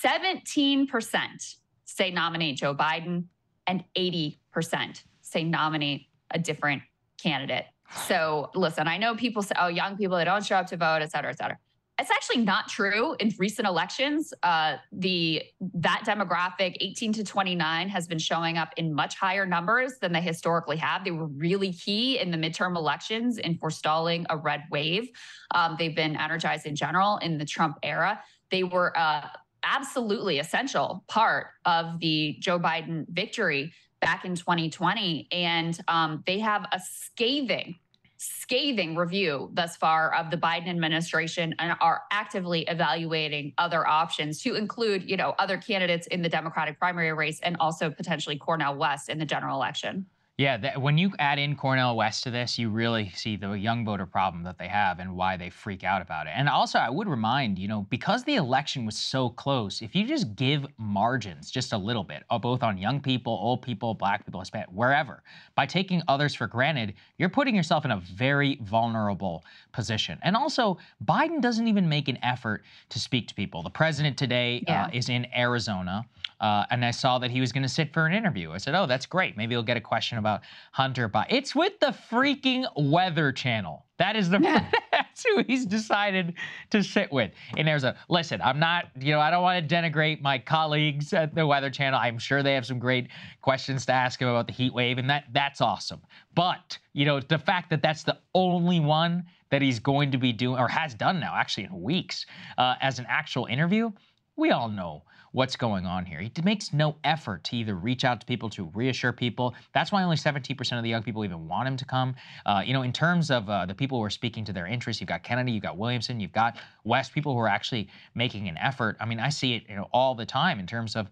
17% say nominate Joe Biden and 80% say nominate a different candidate. So listen, I know people say, oh, young people, they don't show up to vote, et cetera, et cetera. It's actually not true. In recent elections, uh, the that demographic, 18 to 29, has been showing up in much higher numbers than they historically have. They were really key in the midterm elections in forestalling a red wave. Um, they've been energized in general in the Trump era. They were uh, absolutely essential part of the Joe Biden victory back in 2020. And um, they have a scathing, scathing review thus far of the Biden administration and are actively evaluating other options to include, you know, other candidates in the Democratic primary race and also potentially Cornel West in the general election. Yeah, that, when you add in Cornel West to this, you really see the young voter problem that they have and why they freak out about it. And also, I would remind, you know, because the election was so close, if you just give margins just a little bit, uh, both on young people, old people, black people, Hispanic, wherever, by taking others for granted, you're putting yourself in a very vulnerable position. And also, Biden doesn't even make an effort to speak to people. The president today uh, yeah. uh, is in Arizona, uh, and I saw that he was going to sit for an interview. I said, oh, that's great. Maybe he'll get a question about about Hunter Biden. It's with the freaking Weather Channel. That is the *laughs* *laughs* that's who he's decided to sit with in Arizona. Listen, I'm not, you know, I don't want to denigrate my colleagues at the Weather Channel. I'm sure they have some great questions to ask him about the heat wave, and that that's awesome. But you know, the fact that that's the only one that he's going to be doing or has done now, actually in weeks, uh, as an actual interview, we all know what's going on here. He makes no effort to either reach out to people, to reassure people. That's why only 17% of the young people even want him to come. Uh, you know, in terms of uh, the people who are speaking to their interests, you've got Kennedy, you've got Williamson, you've got West, people who are actually making an effort. I mean, I see it you know, all the time in terms of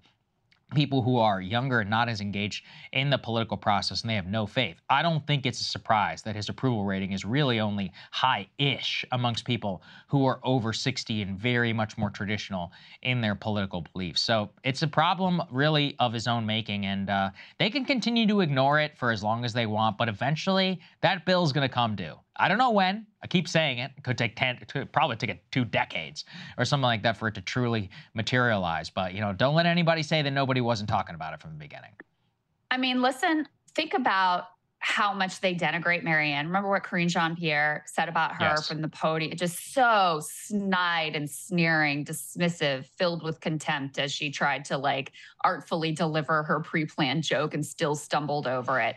people who are younger and not as engaged in the political process and they have no faith. I don't think it's a surprise that his approval rating is really only high ish amongst people who are over 60 and very much more traditional in their political beliefs. So it's a problem really of his own making, and uh, they can continue to ignore it for as long as they want, but eventually that bill is going to come due. I don't know when. I keep saying it. It could take 10, it could probably take two decades or something like that for it to truly materialize. But, you know, don't let anybody say that nobody wasn't talking about it from the beginning. I mean, listen, think about how much they denigrate Marianne. Remember what Karine Jean Pierre said about her yes. from the podium? Just so snide and sneering, dismissive, filled with contempt as she tried to like artfully deliver her pre planned joke and still stumbled over it.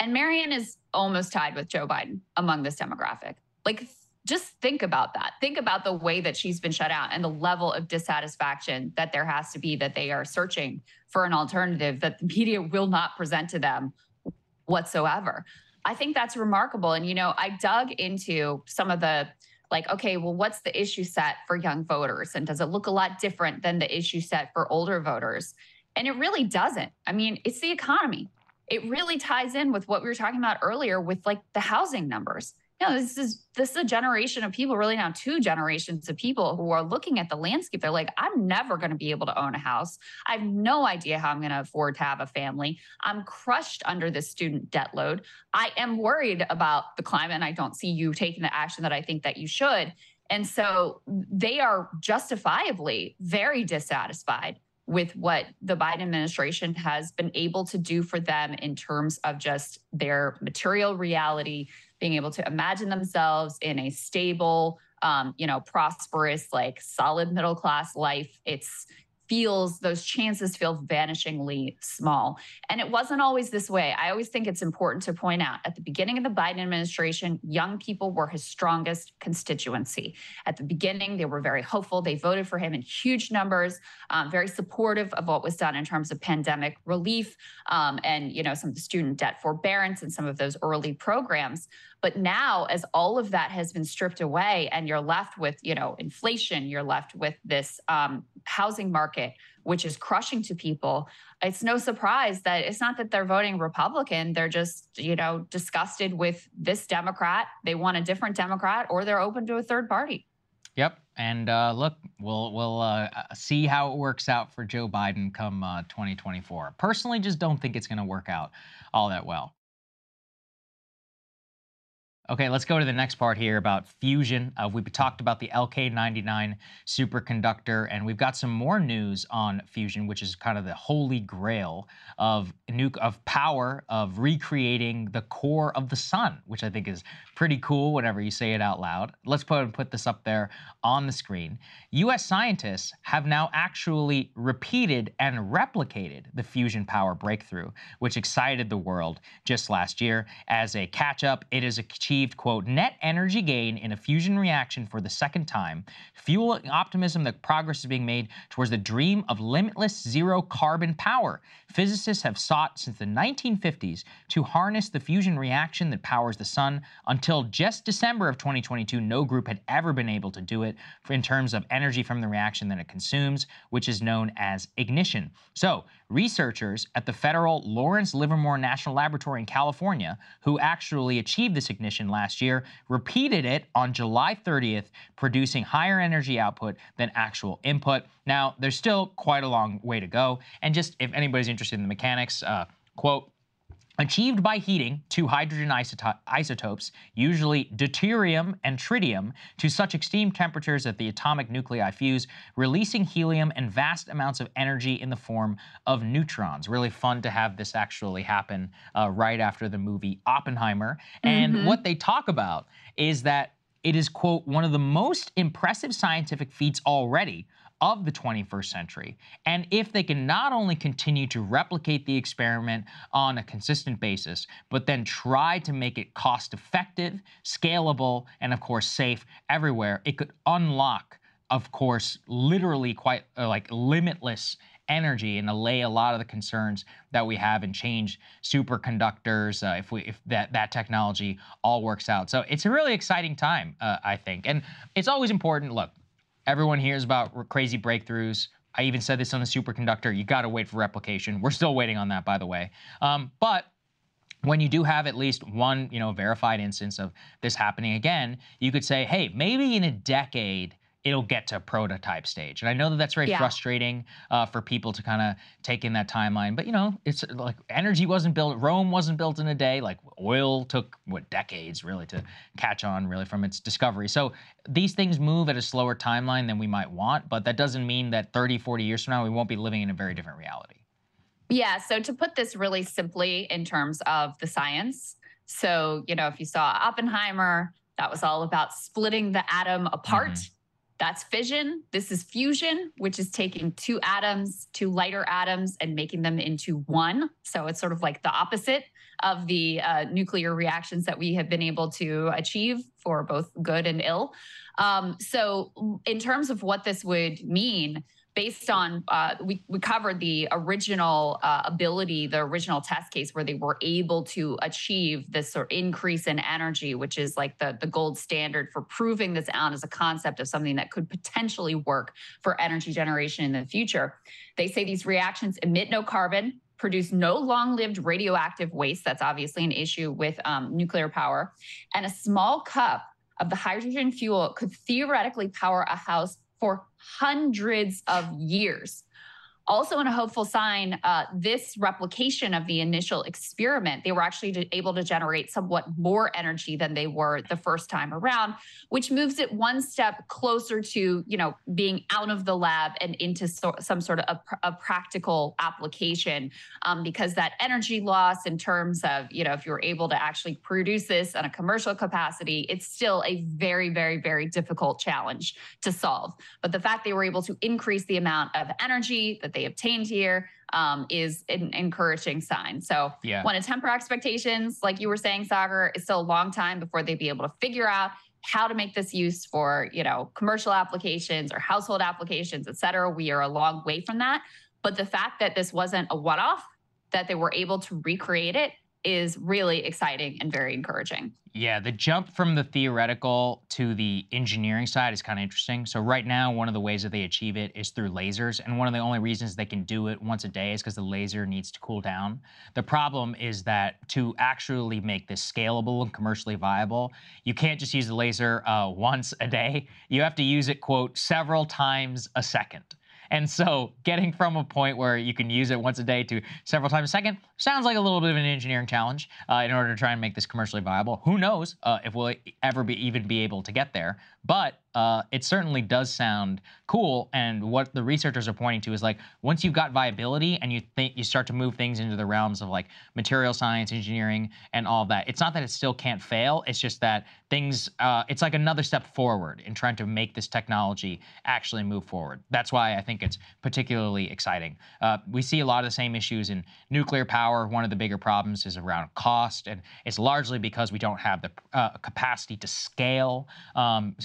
And Marianne is almost tied with Joe Biden among this demographic. Like just think about that. Think about the way that she's been shut out and the level of dissatisfaction that there has to be that they are searching for an alternative that the media will not present to them whatsoever. I think that's remarkable. And, you know, I dug into some of the like, okay, well, what's the issue set for young voters? And does it look a lot different than the issue set for older voters? And it really doesn't. I mean, it's the economy. It really ties in with what we were talking about earlier with like the housing numbers you know, this is this is a generation of people, really now two generations of people who are looking at the landscape. They're like, I'm never going to be able to own a house. I have no idea how I'm going to afford to have a family. I'm crushed under this student debt load. I am worried about the climate, and I don't see you taking the action that I think that you should. And so they are justifiably very dissatisfied with what the Biden administration has been able to do for them in terms of just their material reality, being able to imagine themselves in a stable, um, you know, prosperous, like solid middle class life. It's feels those chances feel vanishingly small. And it wasn't always this way. I always think it's important to point out at the beginning of the Biden administration, young people were his strongest constituency. At the beginning, they were very hopeful. They voted for him in huge numbers, um, very supportive of what was done in terms of pandemic relief um, and you know some of the student debt forbearance and some of those early programs. But now, as all of that has been stripped away, and you're left with, you know, inflation, you're left with this um, housing market, which is crushing to people. It's no surprise that it's not that they're voting Republican; they're just, you know, disgusted with this Democrat. They want a different Democrat, or they're open to a third party. Yep, and uh, look, we'll we'll uh, see how it works out for Joe Biden come uh, 2024. Personally, just don't think it's going to work out all that well. Okay, let's go to the next part here about fusion. Uh, we talked about the LK99 superconductor, and we've got some more news on fusion, which is kind of the holy grail of nuke of power of recreating the core of the sun, which I think is pretty cool whenever you say it out loud. Let's put put this up there on the screen. U.S. scientists have now actually repeated and replicated the fusion power breakthrough, which excited the world just last year. As a catch-up, it is achieved achieved, quote, net energy gain in a fusion reaction for the second time, fueling optimism that progress is being made towards the dream of limitless zero carbon power. Physicists have sought since the 1950s to harness the fusion reaction that powers the sun. Until just December of 2022, no group had ever been able to do it in terms of energy from the reaction that it consumes, which is known as ignition. So, researchers at the federal Lawrence Livermore National Laboratory in California, who actually achieved this ignition last year, repeated it on July 30th, producing higher energy output than actual input. Now, there's still quite a long way to go. And just if anybody's interested in the mechanics, uh, quote, achieved by heating two hydrogen isotopes, usually deuterium and tritium, to such extreme temperatures that the atomic nuclei fuse, releasing helium and vast amounts of energy in the form of neutrons. Really fun to have this actually happen uh, right after the movie Oppenheimer. And mm-hmm. what they talk about is that it is, quote, one of the most impressive scientific feats already of the 21st century. And if they can not only continue to replicate the experiment on a consistent basis, but then try to make it cost effective, scalable, and of course safe everywhere, it could unlock, of course, literally quite uh, like limitless energy and allay a lot of the concerns that we have and change superconductors uh, if we if that that technology all works out. So it's a really exciting time, uh, I think, and it's always important. Look, Everyone hears about crazy breakthroughs. I even said this on the superconductor. You got to wait for replication. We're still waiting on that, by the way. Um, but when you do have at least one, you know, verified instance of this happening again, you could say, hey, maybe in a decade it'll get to prototype stage. And I know that that's very yeah. frustrating uh, for people to kind of take in that timeline. But you know, it's like energy wasn't built, Rome wasn't built in a day. Like oil took what decades really to catch on, really from its discovery. So these things move at a slower timeline than we might want. But that doesn't mean that 30, 40 years from now we won't be living in a very different reality. Yeah. So to put this really simply in terms of the science. So, you know, if you saw Oppenheimer, that was all about splitting the atom apart. Mm-hmm that's fission. This is fusion, which is taking two atoms, two lighter atoms, and making them into one. So it's sort of like the opposite of the uh, nuclear reactions that we have been able to achieve for both good and ill. Um, so, in terms of what this would mean, based on uh, we, we covered the original uh, ability the original test case where they were able to achieve this sort of increase in energy which is like the, the gold standard for proving this out as a concept of something that could potentially work for energy generation in the future. They say these reactions emit no carbon produce no long lived radioactive waste. That's obviously an issue with um, nuclear power. And a small cup of the hydrogen fuel could theoretically power a house for hundreds of years. Also, in a hopeful sign, uh, this replication of the initial experiment, they were actually able to generate somewhat more energy than they were the first time around, which moves it one step closer to, you know, being out of the lab and into so, some sort of a, a practical application. Um, because that energy loss, in terms of, you know, if you're able to actually produce this on a commercial capacity, it's still a very, very, very difficult challenge to solve. But the fact they were able to increase the amount of energy that they obtained here um, is an encouraging sign. So, yeah. want to temper expectations, like you were saying, Saagar, it's still a long time before they'd be able to figure out how to make this use for you know commercial applications or household applications, et cetera. We are a long way from that. But the fact that this wasn't a one-off, that they were able to recreate it is really exciting and very encouraging. Yeah, the jump from the theoretical to the engineering side is kind of interesting. So right now, one of the ways that they achieve it is through lasers, and one of the only reasons they can do it once a day is because the laser needs to cool down. The problem is that to actually make this scalable and commercially viable, you can't just use the laser uh, once a day. You have to use it, quote, several times a second. And so getting from a point where you can use it once a day to several times a second sounds like a little bit of an engineering challenge uh, in order to try and make this commercially viable. Who knows uh, if we'll ever be even be able to get there? But uh, it certainly does sound cool. And what the researchers are pointing to is like once you've got viability and you think you start to move things into the realms of like material science, engineering, and all that. It's not that it still can't fail. It's just that things. Uh, it's like another step forward in trying to make this technology actually move forward. That's why I think it's particularly exciting. Uh, we see a lot of the same issues in nuclear power. One of the bigger problems is around cost, and it's largely because we don't have the uh, capacity to scale. Um,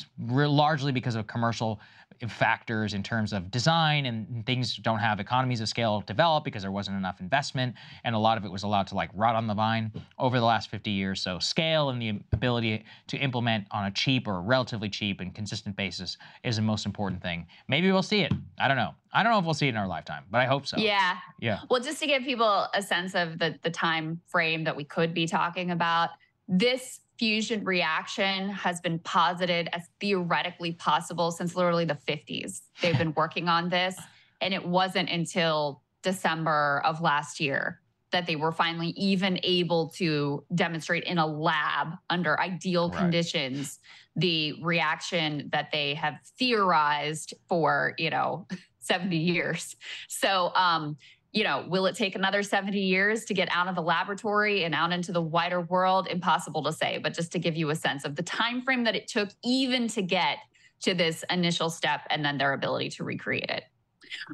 largely because of commercial factors in terms of design and things don't have economies of scale developed because there wasn't enough investment and a lot of it was allowed to like rot on the vine over the last 50 years. So scale and the ability to implement on a cheap or relatively cheap and consistent basis is the most important thing. Maybe we'll see it. I don't know. I don't know if we'll see it in our lifetime but i hope so. Yeah. Yeah. Well just to give people a sense of the the time frame that we could be talking about this fusion reaction has been posited as theoretically possible since literally the 50s. They've been working on this, and it wasn't until December of last year that they were finally even able to demonstrate in a lab under ideal right. conditions the reaction that they have theorized for, you know, *laughs* 70 years. So, um, you know, will it take another 70 years to get out of the laboratory and out into the wider world? Impossible to say, but just to give you a sense of the time frame that it took even to get to this initial step and then their ability to recreate it.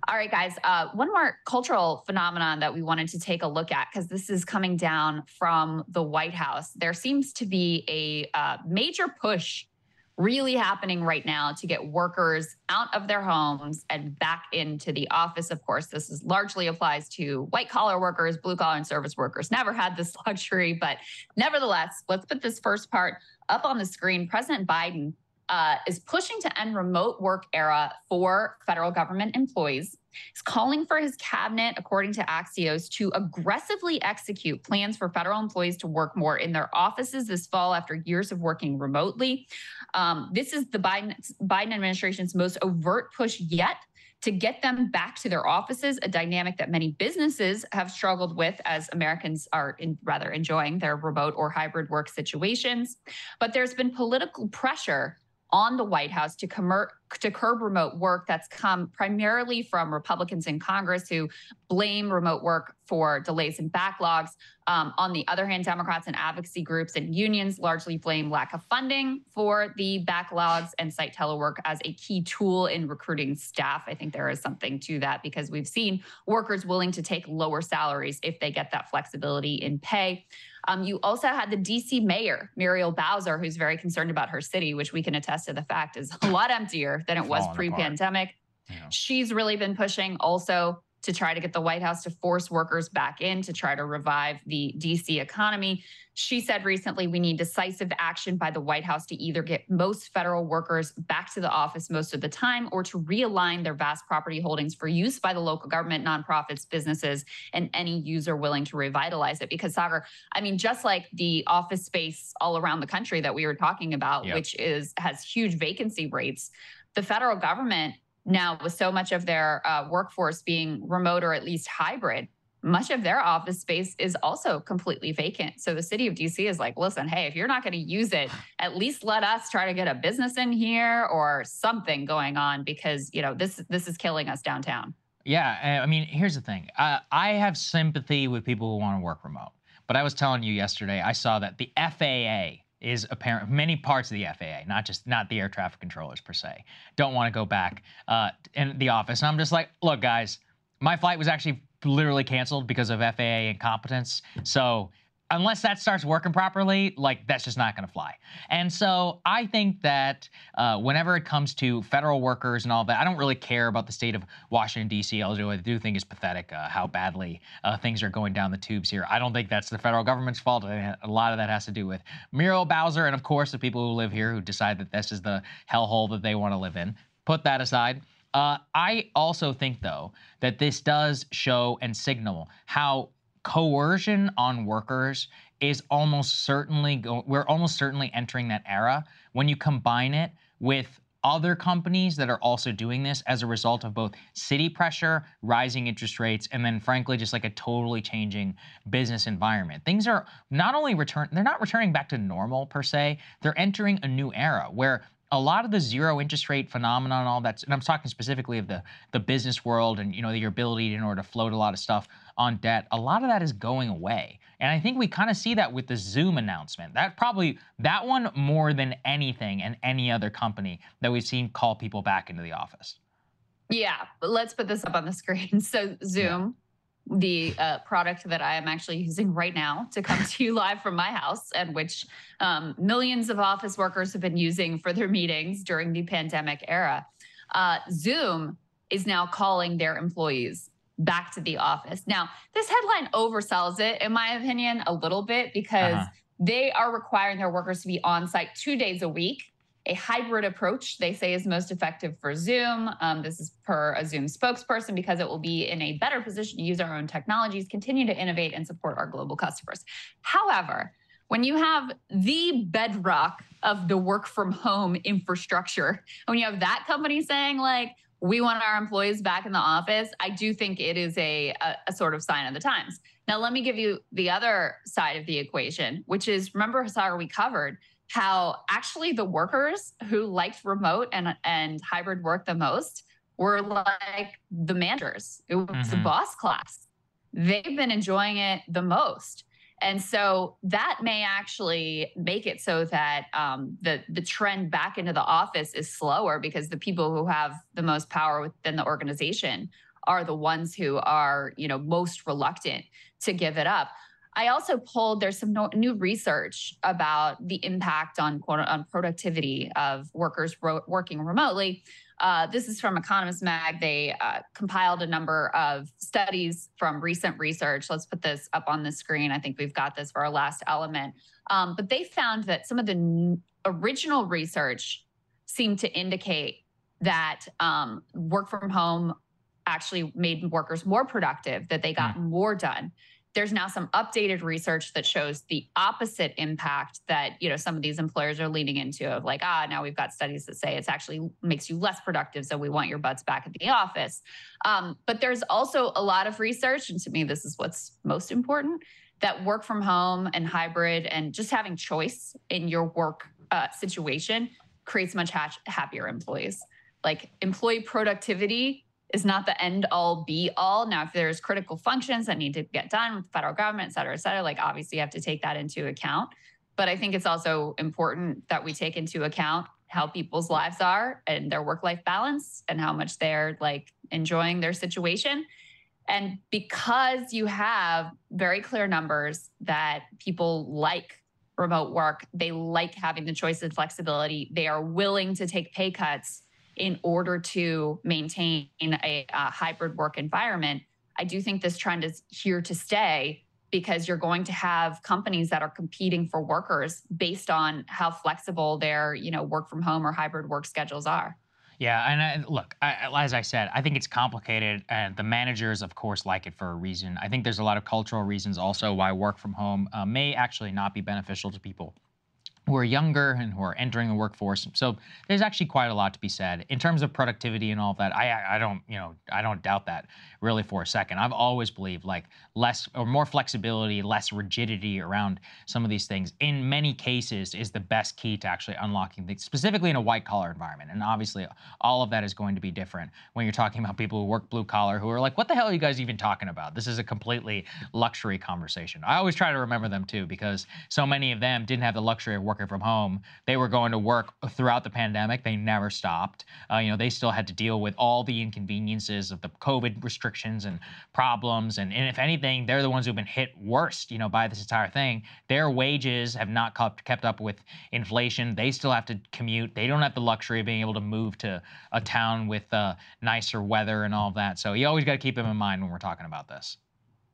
All right, guys. Uh, one more cultural phenomenon that we wanted to take a look at because this is coming down from the White House. There seems to be a uh, major push really happening right now to get workers out of their homes and back into the office. Of course, this is largely applies to white collar workers, blue collar and service workers. Never had this *laughs* luxury, but nevertheless, let's put this first part up on the screen. President Biden uh, is pushing to end remote work era for federal government employees. He's calling for his cabinet, according to Axios, to aggressively execute plans for federal employees to work more in their offices this fall after years of working remotely. Um, this is the Biden, Biden administration's most overt push yet to get them back to their offices, a dynamic that many businesses have struggled with as Americans are in, rather enjoying their remote or hybrid work situations. But there's been political pressure on the White House to, to curb remote work that's come primarily from Republicans in Congress who blame remote work for delays and backlogs. Um, on the other hand, Democrats and advocacy groups and unions largely blame lack of funding for the backlogs and cite telework as a key tool in recruiting staff. I think there is something to that because we've seen workers willing to take lower salaries if they get that flexibility in pay. Um, you also had the DC mayor, Muriel Bowser, who's very concerned about her city, which we can attest to the fact is *laughs* a lot emptier than it was pre pandemic. Yeah. She's really been pushing also to try to get the White House to force workers back in to try to revive the DC economy. She said recently we need decisive action by the White House to either get most federal workers back to the office most of the time or to realign their vast property holdings for use by the local government, nonprofits, businesses, and any user willing to revitalize it. Because, Saagar, I mean, just like the office space all around the country that we were talking about, yep. which is has huge vacancy rates, the federal government now, with so much of their uh, workforce being remote or at least hybrid, much of their office space is also completely vacant. So the city of DC is like, listen, hey, if you're not going to use it, *sighs* at least let us try to get a business in here or something going on because you know this this is killing us downtown. Yeah, I mean, here's the thing. Uh, I have sympathy with people who want to work remote, but I was telling you yesterday, I saw that the FAA is apparent. Many parts of the FAA, not just not the air traffic controllers per se, don't want to go back uh, in the office. And I'm just like, look, guys, my flight was actually literally canceled because of FAA incompetence. So unless that starts working properly, like that's just not going to fly. And so I think that uh, whenever it comes to federal workers and all that, I don't really care about the state of Washington D.C. Although I do think it's pathetic uh, how badly uh, things are going down the tubes here. I don't think that's the federal government's fault. A lot of that has to do with Muriel Bowser and of course the people who live here who decide that this is the hellhole that they want to live in. Put that aside. Uh, I also think, though, that this does show and signal how coercion on workers is almost certainly go- we're almost certainly entering that era when you combine it with other companies that are also doing this as a result of both city pressure, rising interest rates, and then frankly just like a totally changing business environment. Things are not only return they're not returning back to normal per se, they're entering a new era where a lot of the zero interest rate phenomenon, and all that, and I'm talking specifically of the the business world and you know your ability in order to float a lot of stuff on debt. A lot of that is going away, and I think we kind of see that with the Zoom announcement. That probably that one more than anything and any other company that we've seen call people back into the office. Yeah, let's put this up on the screen. *laughs* So Zoom. Yeah the uh, product that I am actually using right now to come to you live from my house, and which um, millions of office workers have been using for their meetings during the pandemic era. Uh, Zoom is now calling their employees back to the office. Now, this headline oversells it, in my opinion, a little bit because uh-huh. they are requiring their workers to be on site two days a week a hybrid approach, they say, is most effective for Zoom. Um, this is per a Zoom spokesperson because it will be in a better position to use our own technologies, continue to innovate, and support our global customers. However, when you have the bedrock of the work from home infrastructure, when you have that company saying, like, we want our employees back in the office, I do think it is a, a, a, sort of sign of the times. Now, let me give you the other side of the equation, which is remember, Hassar, we covered how actually the workers who liked remote and, and hybrid work the most were like the managers. It was mm-hmm. the boss class. They've been enjoying it the most. And so that may actually make it so that um, the the trend back into the office is slower because the people who have the most power within the organization are the ones who are you know most reluctant to give it up. I also pulled there's some no, new research about the impact on quote on productivity of workers ro- working remotely. Uh, this is from Economist Mag. They uh, compiled a number of studies from recent research. Let's put this up on the screen. I think we've got this for our last element. Um, but they found that some of the original research seemed to indicate that um, work from home actually made workers more productive, that they got mm. more done there's now some updated research that shows the opposite impact that you know some of these employers are leaning into of like ah now we've got studies that say it's actually makes you less productive so we want your butts back at the office um, but there's also a lot of research and to me this is what's most important that work from home and hybrid and just having choice in your work uh, situation creates much ha- happier employees. Like employee productivity is not the end all be all. Now, if there's critical functions that need to get done with the federal government, et cetera, et cetera, like obviously you have to take that into account. But I think it's also important that we take into account how people's lives are and their work life balance and how much they're like enjoying their situation. And because you have very clear numbers that people like remote work, they like having the choice and flexibility, they are willing to take pay cuts in order to maintain a, a hybrid work environment. I do think this trend is here to stay because you're going to have companies that are competing for workers based on how flexible their, you know, work from home or hybrid work schedules are. Yeah, and I, look, I, as I said, I think it's complicated, and the managers, of course, like it for a reason. I think there's a lot of cultural reasons also why work from home uh, may actually not be beneficial to people who are younger and who are entering the workforce. So there's actually quite a lot to be said in terms of productivity and all of that. I I don't you know I don't doubt that really for a second. I've always believed like less or more flexibility, less rigidity around some of these things in many cases is the best key to actually unlocking things, specifically in a white collar environment. And obviously all of that is going to be different when you're talking about people who work blue collar who are like, what the hell are you guys even talking about? This is a completely luxury conversation. I always try to remember them too because so many of them didn't have the luxury of working working from home. They were going to work throughout the pandemic. They never stopped. Uh, you know, they still had to deal with all the inconveniences of the COVID restrictions and problems. And, and if anything, they're the ones who've been hit worst, you know, by this entire thing. Their wages have not kept, kept up with inflation. They still have to commute. They don't have the luxury of being able to move to a town with uh, nicer weather and all of that. So you always got to keep them in mind when we're talking about this.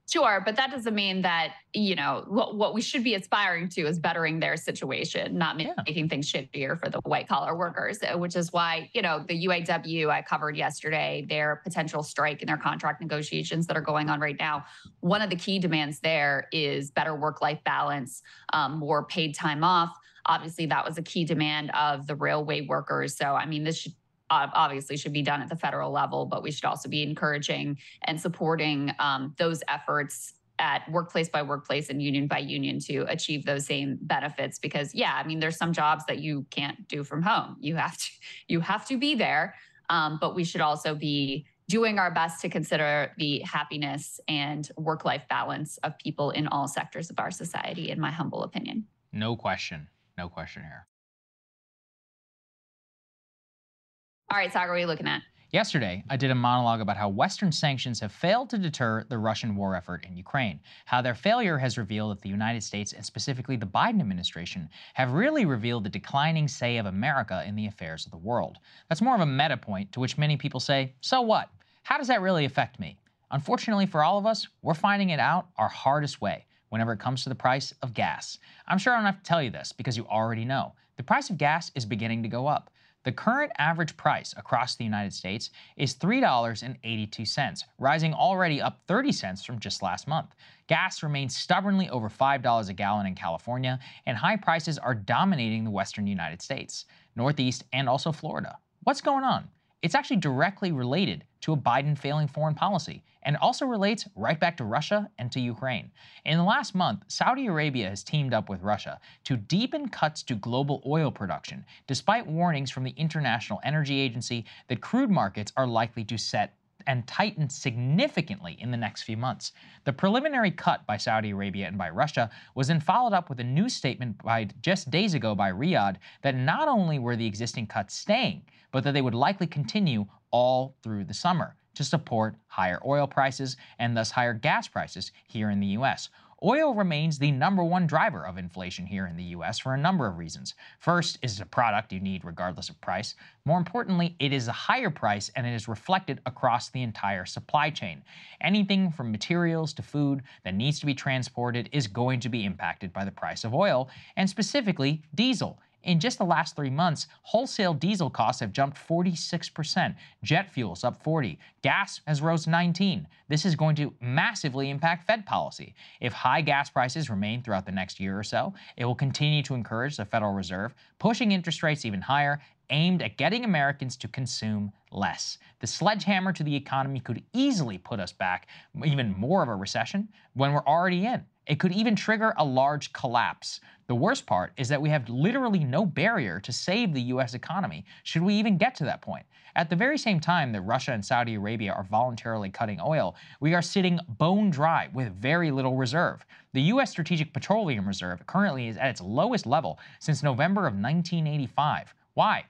Sure, but that doesn't mean that, you know, what, what we should be aspiring to is bettering their situation, not yeah. making things shittier for the white collar workers, uh, which is why, you know, the UAW I covered yesterday, their potential strike and their contract negotiations that are going on right now. One of the key demands there is better work life balance, um, more paid time off. Obviously, that was a key demand of the railway workers. So, I mean, this should obviously should be done at the federal level, but we should also be encouraging and supporting um, those efforts at workplace by workplace and union by union to achieve those same benefits because yeah i mean there's some jobs that you can't do from home. You have to you have to be there um, but we should also be doing our best to consider the happiness and work life balance of people in all sectors of our society in my humble opinion. No question. No question here All right, Saagar, what are you looking at? Yesterday, I did a monologue about how Western sanctions have failed to deter the Russian war effort in Ukraine, how their failure has revealed that the United States, and specifically the Biden administration, have really revealed the declining say of America in the affairs of the world. That's more of a meta point to which many people say, so what? How does that really affect me? Unfortunately for all of us, we're finding it out our hardest way whenever it comes to the price of gas. I'm sure I don't have to tell you this because you already know. The price of gas is beginning to go up. The current average price across the United States is $3.82, rising already up 30 cents from just last month. Gas remains stubbornly over $5 a gallon in California, and high prices are dominating the western United States, Northeast, and also Florida. What's going on? It's actually directly related to a Biden failing foreign policy and also relates right back to Russia and to Ukraine. In the last month, Saudi Arabia has teamed up with Russia to deepen cuts to global oil production, despite warnings from the International Energy Agency that crude markets are likely to set and tighten significantly in the next few months. The preliminary cut by Saudi Arabia and by Russia was then followed up with a new statement by just days ago by Riyadh that not only were the existing cuts staying, but that they would likely continue all through the summer to support higher oil prices and thus higher gas prices here in the US. Oil remains the number one driver of inflation here in the US for a number of reasons. First, it is a product you need regardless of price. More importantly, it is a higher price and it is reflected across the entire supply chain. Anything from materials to food that needs to be transported is going to be impacted by the price of oil, and specifically diesel. In just the last three months, wholesale diesel costs have jumped 46%, jet fuel's up 40, gas has rose 19. This is going to massively impact Fed policy. If high gas prices remain throughout the next year or so, it will continue to encourage the Federal Reserve, pushing interest rates even higher, aimed at getting Americans to consume less. The sledgehammer to the economy could easily put us back even more of a recession when we're already in. It could even trigger a large collapse. The worst part is that we have literally no barrier to save the US economy, should we even get to that point. At the very same time that Russia and Saudi Arabia are voluntarily cutting oil, we are sitting bone dry with very little reserve. The US Strategic Petroleum Reserve currently is at its lowest level since November of 1985. Why?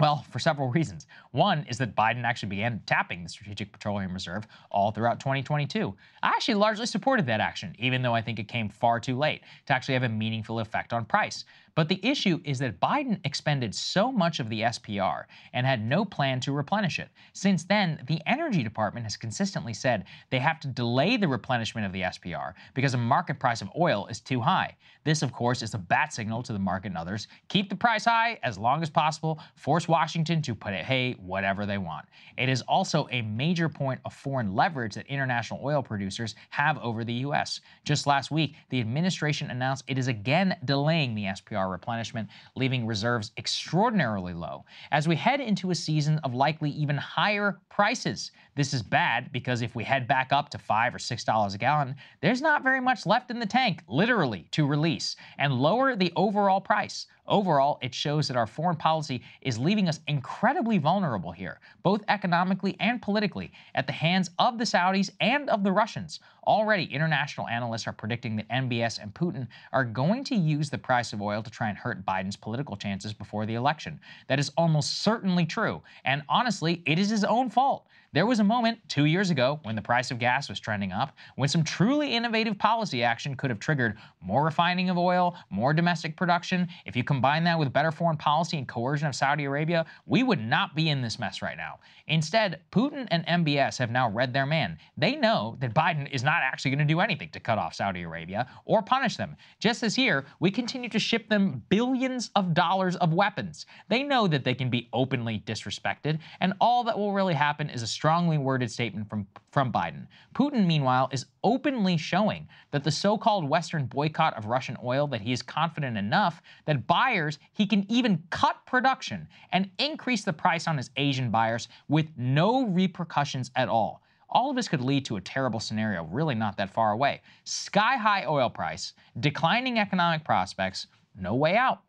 Well, for several reasons. One is that Biden actually began tapping the Strategic Petroleum Reserve all throughout 2022. I actually largely supported that action, even though I think it came far too late to actually have a meaningful effect on price. But the issue is that Biden expended so much of the SPR and had no plan to replenish it. Since then, the Energy Department has consistently said they have to delay the replenishment of the SPR because the market price of oil is too high. This, of course, is a bat signal to the market and others. Keep the price high as long as possible, force Washington to put it, hey, whatever they want. It is also a major point of foreign leverage that international oil producers have over the U.S. Just last week, the administration announced it is again delaying the SPR replenishment, leaving reserves extraordinarily low. As we head into a season of likely even higher prices, this is bad because if we head back up to five or six dollars a gallon, there's not very much left in the tank, literally, to release and lower the overall price. Overall, it shows that our foreign policy is leaving us incredibly vulnerable here, both economically and politically, at the hands of the Saudis and of the Russians. Already, international analysts are predicting that MBS and Putin are going to use the price of oil to try and hurt Biden's political chances before the election. That is almost certainly true, and honestly, it is his own fault. There was a moment two years ago when the price of gas was trending up, when some truly innovative policy action could have triggered more refining of oil, more domestic production. If you combine that with better foreign policy and coercion of Saudi Arabia, we would not be in this mess right now. Instead, Putin and MBS have now read their man. They know that Biden is not actually going to do anything to cut off Saudi Arabia or punish them. Just this year, we continue to ship them billions of dollars of weapons. They know that they can be openly disrespected, and all that will really happen is a strongly worded statement from, from Biden. Putin, meanwhile, is openly showing that the so called Western boycott of Russian oil that he is confident enough that buyers, he can even cut production and increase the price on his Asian buyers with no repercussions at all. All of this could lead to a terrible scenario, really not that far away. Sky high oil price, declining economic prospects, no way out.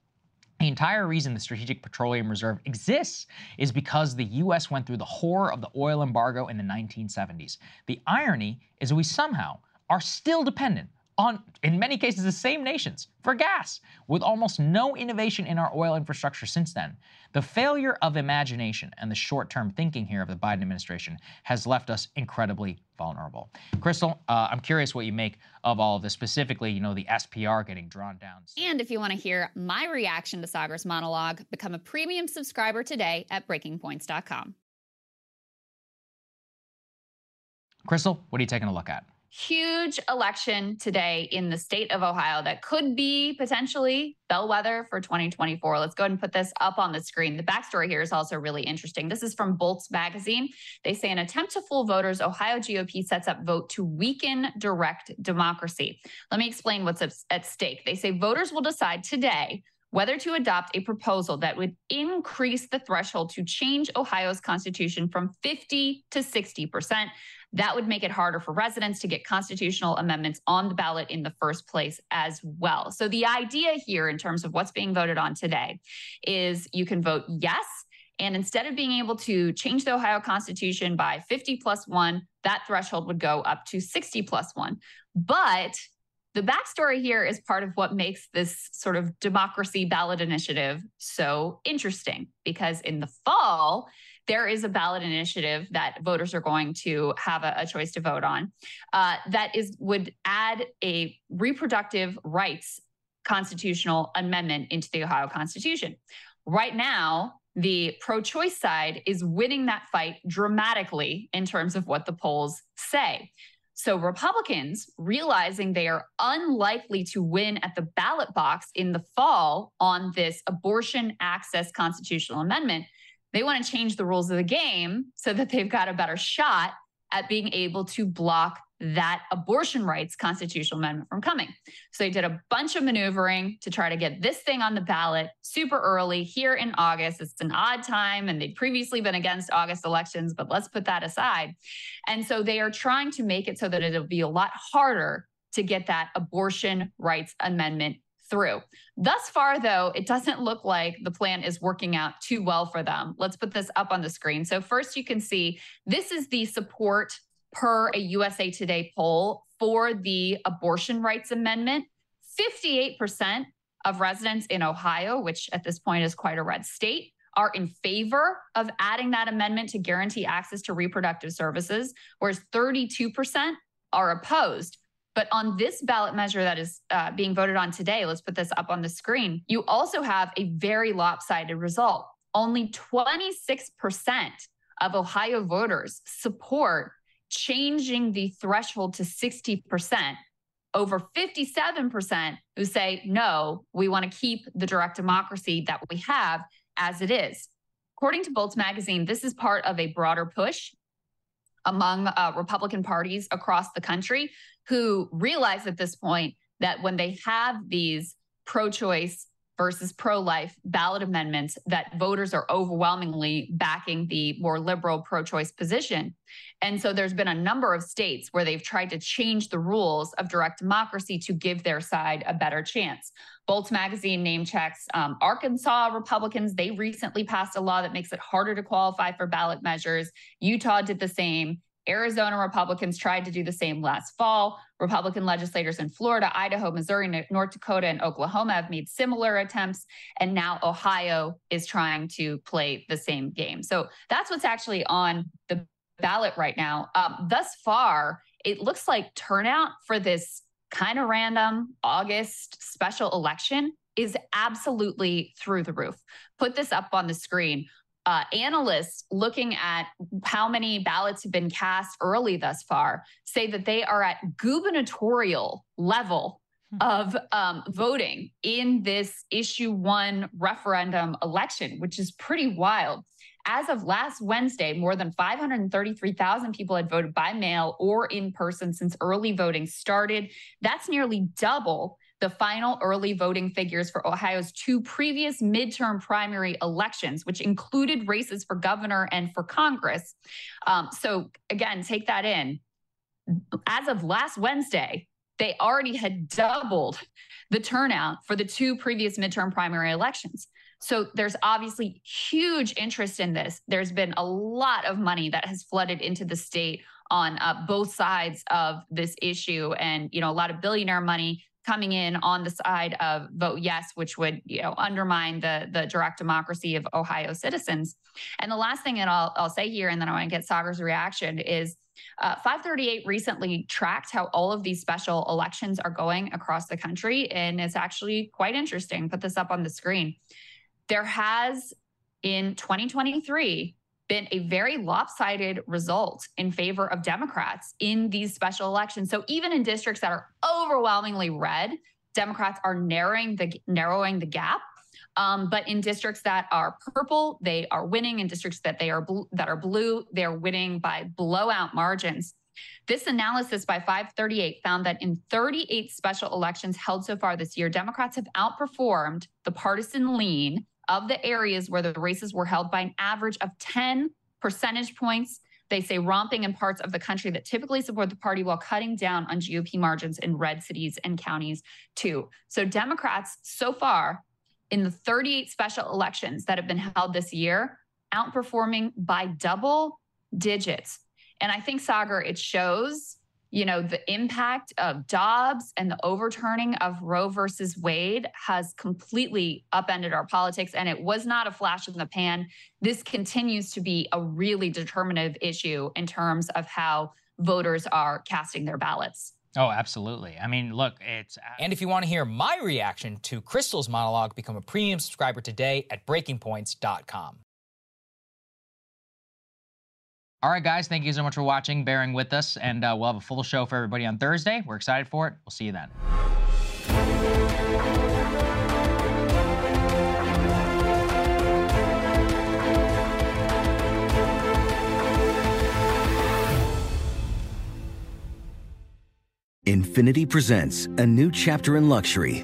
The entire reason the Strategic Petroleum Reserve exists is because the US went through the horror of the oil embargo in the 1970s. The irony is we somehow are still dependent on, in many cases, the same nations for gas, with almost no innovation in our oil infrastructure since then. The failure of imagination and the short term thinking here of the Biden administration has left us incredibly vulnerable. Krystal, uh, I'm curious what you make of all of this, specifically, you know, the SPR getting drawn down. And if you want to hear my reaction to Saagar's monologue, become a premium subscriber today at breakingpoints.com. Krystal, what are you taking a look at? Huge election today in the state of Ohio that could be potentially bellwether for 2024. Let's go ahead and put this up on the screen. The backstory here is also really interesting. This is from Bolts Magazine. They say, an attempt to fool voters, Ohio GOP sets up vote to weaken direct democracy. Let me explain what's at stake. They say voters will decide today whether to adopt a proposal that would increase the threshold to change Ohio's constitution from 50 to 60 percent. That would make it harder for residents to get constitutional amendments on the ballot in the first place as well. So, the idea here, in terms of what's being voted on today, is you can vote yes. And instead of being able to change the Ohio Constitution by 50 plus one, that threshold would go up to 60 plus one. But the backstory here is part of what makes this sort of democracy ballot initiative so interesting because in the fall, there is a ballot initiative that voters are going to have a, a choice to vote on uh, that is would add a reproductive rights constitutional amendment into the Ohio Constitution. Right now, the pro choice side is winning that fight dramatically in terms of what the polls say. So, Republicans, realizing they are unlikely to win at the ballot box in the fall on this abortion access constitutional amendment, they want to change the rules of the game so that they've got a better shot at being able to block that abortion rights constitutional amendment from coming. So they did a bunch of maneuvering to try to get this thing on the ballot super early here in August. It's an odd time, and they'd previously been against August elections, but let's put that aside. And so they are trying to make it so that it'll be a lot harder to get that abortion rights amendment through. Thus far, though, it doesn't look like the plan is working out too well for them. Let's put this up on the screen. So, first, you can see this is the support per a USA Today poll for the abortion rights amendment. 58% of residents in Ohio, which at this point is quite a red state, are in favor of adding that amendment to guarantee access to reproductive services, whereas 32% are opposed. But on this ballot measure that is uh, being voted on today, let's put this up on the screen, you also have a very lopsided result. Only 26% of Ohio voters support changing the threshold to 60%. Over 57% who say, no, we want to keep the direct democracy that we have as it is. According to Bolts Magazine, this is part of a broader push among uh, Republican parties across the country who realize at this point that when they have these pro choice versus pro life ballot amendments, that voters are overwhelmingly backing the more liberal pro choice position. And so there's been a number of states where they've tried to change the rules of direct democracy to give their side a better chance. Bolts Magazine name checks um, Arkansas Republicans. They recently passed a law that makes it harder to qualify for ballot measures. Utah did the same. Arizona Republicans tried to do the same last fall. Republican legislators in Florida, Idaho, Missouri, North Dakota, and Oklahoma have made similar attempts. And now Ohio is trying to play the same game. So that's what's actually on the ballot right now. Um, thus far, it looks like turnout for this kind of random August special election is absolutely through the roof. Put this up on the screen uh, analysts looking at how many ballots have been cast early thus far say that they are at gubernatorial level hmm. of um, voting in this issue one referendum election, which is pretty wild. As of last Wednesday, more than 533,000 people had voted by mail or in person since early voting started. That's nearly double the final early voting figures for Ohio's two previous midterm primary elections, which included races for governor and for Congress. Um, so, again, take that in. As of last Wednesday, they already had doubled the turnout for the two previous midterm primary elections. So there's obviously huge interest in this. There's been a lot of money that has flooded into the state on uh, both sides of this issue and you know a lot of billionaire money coming in on the side of vote yes, which would you know undermine the the direct democracy of Ohio citizens. And the last thing that I'll, I'll say here, and then I want to get Saagar's reaction is. Uh, 538 recently tracked how all of these special elections are going across the country, and it's actually quite interesting. Put this up on the screen. There has in 2023 been a very lopsided result in favor of Democrats in these special elections. So even in districts that are overwhelmingly red, Democrats are narrowing the narrowing the gap. Um, but in districts that are purple, they are winning. In districts that they are that are blue, they're winning by blowout margins. This analysis by 538 found that in 38 special elections held so far this year, Democrats have outperformed the partisan lean of the areas where the races were held by an average of 10 percentage points. They say romping in parts of the country that typically support the party while cutting down on GOP margins in red cities and counties, too. So, Democrats so far in the 38 special elections that have been held this year, outperforming by double digits. And I think, Saagar, it shows you know, the impact of Dobbs and the overturning of Roe versus Wade has completely upended our politics. And it was not a flash in the pan. This continues to be a really determinative issue in terms of how voters are casting their ballots. Oh, absolutely. I mean, look, it's. Uh, and if you want to hear my reaction to Krystal's monologue, become a premium subscriber today at breakingpoints.com. All right, guys, thank you so much for watching, bearing with us, and uh, we'll have a full show for everybody on Thursday. We're excited for it. We'll see you then. Infiniti presents a new chapter in luxury,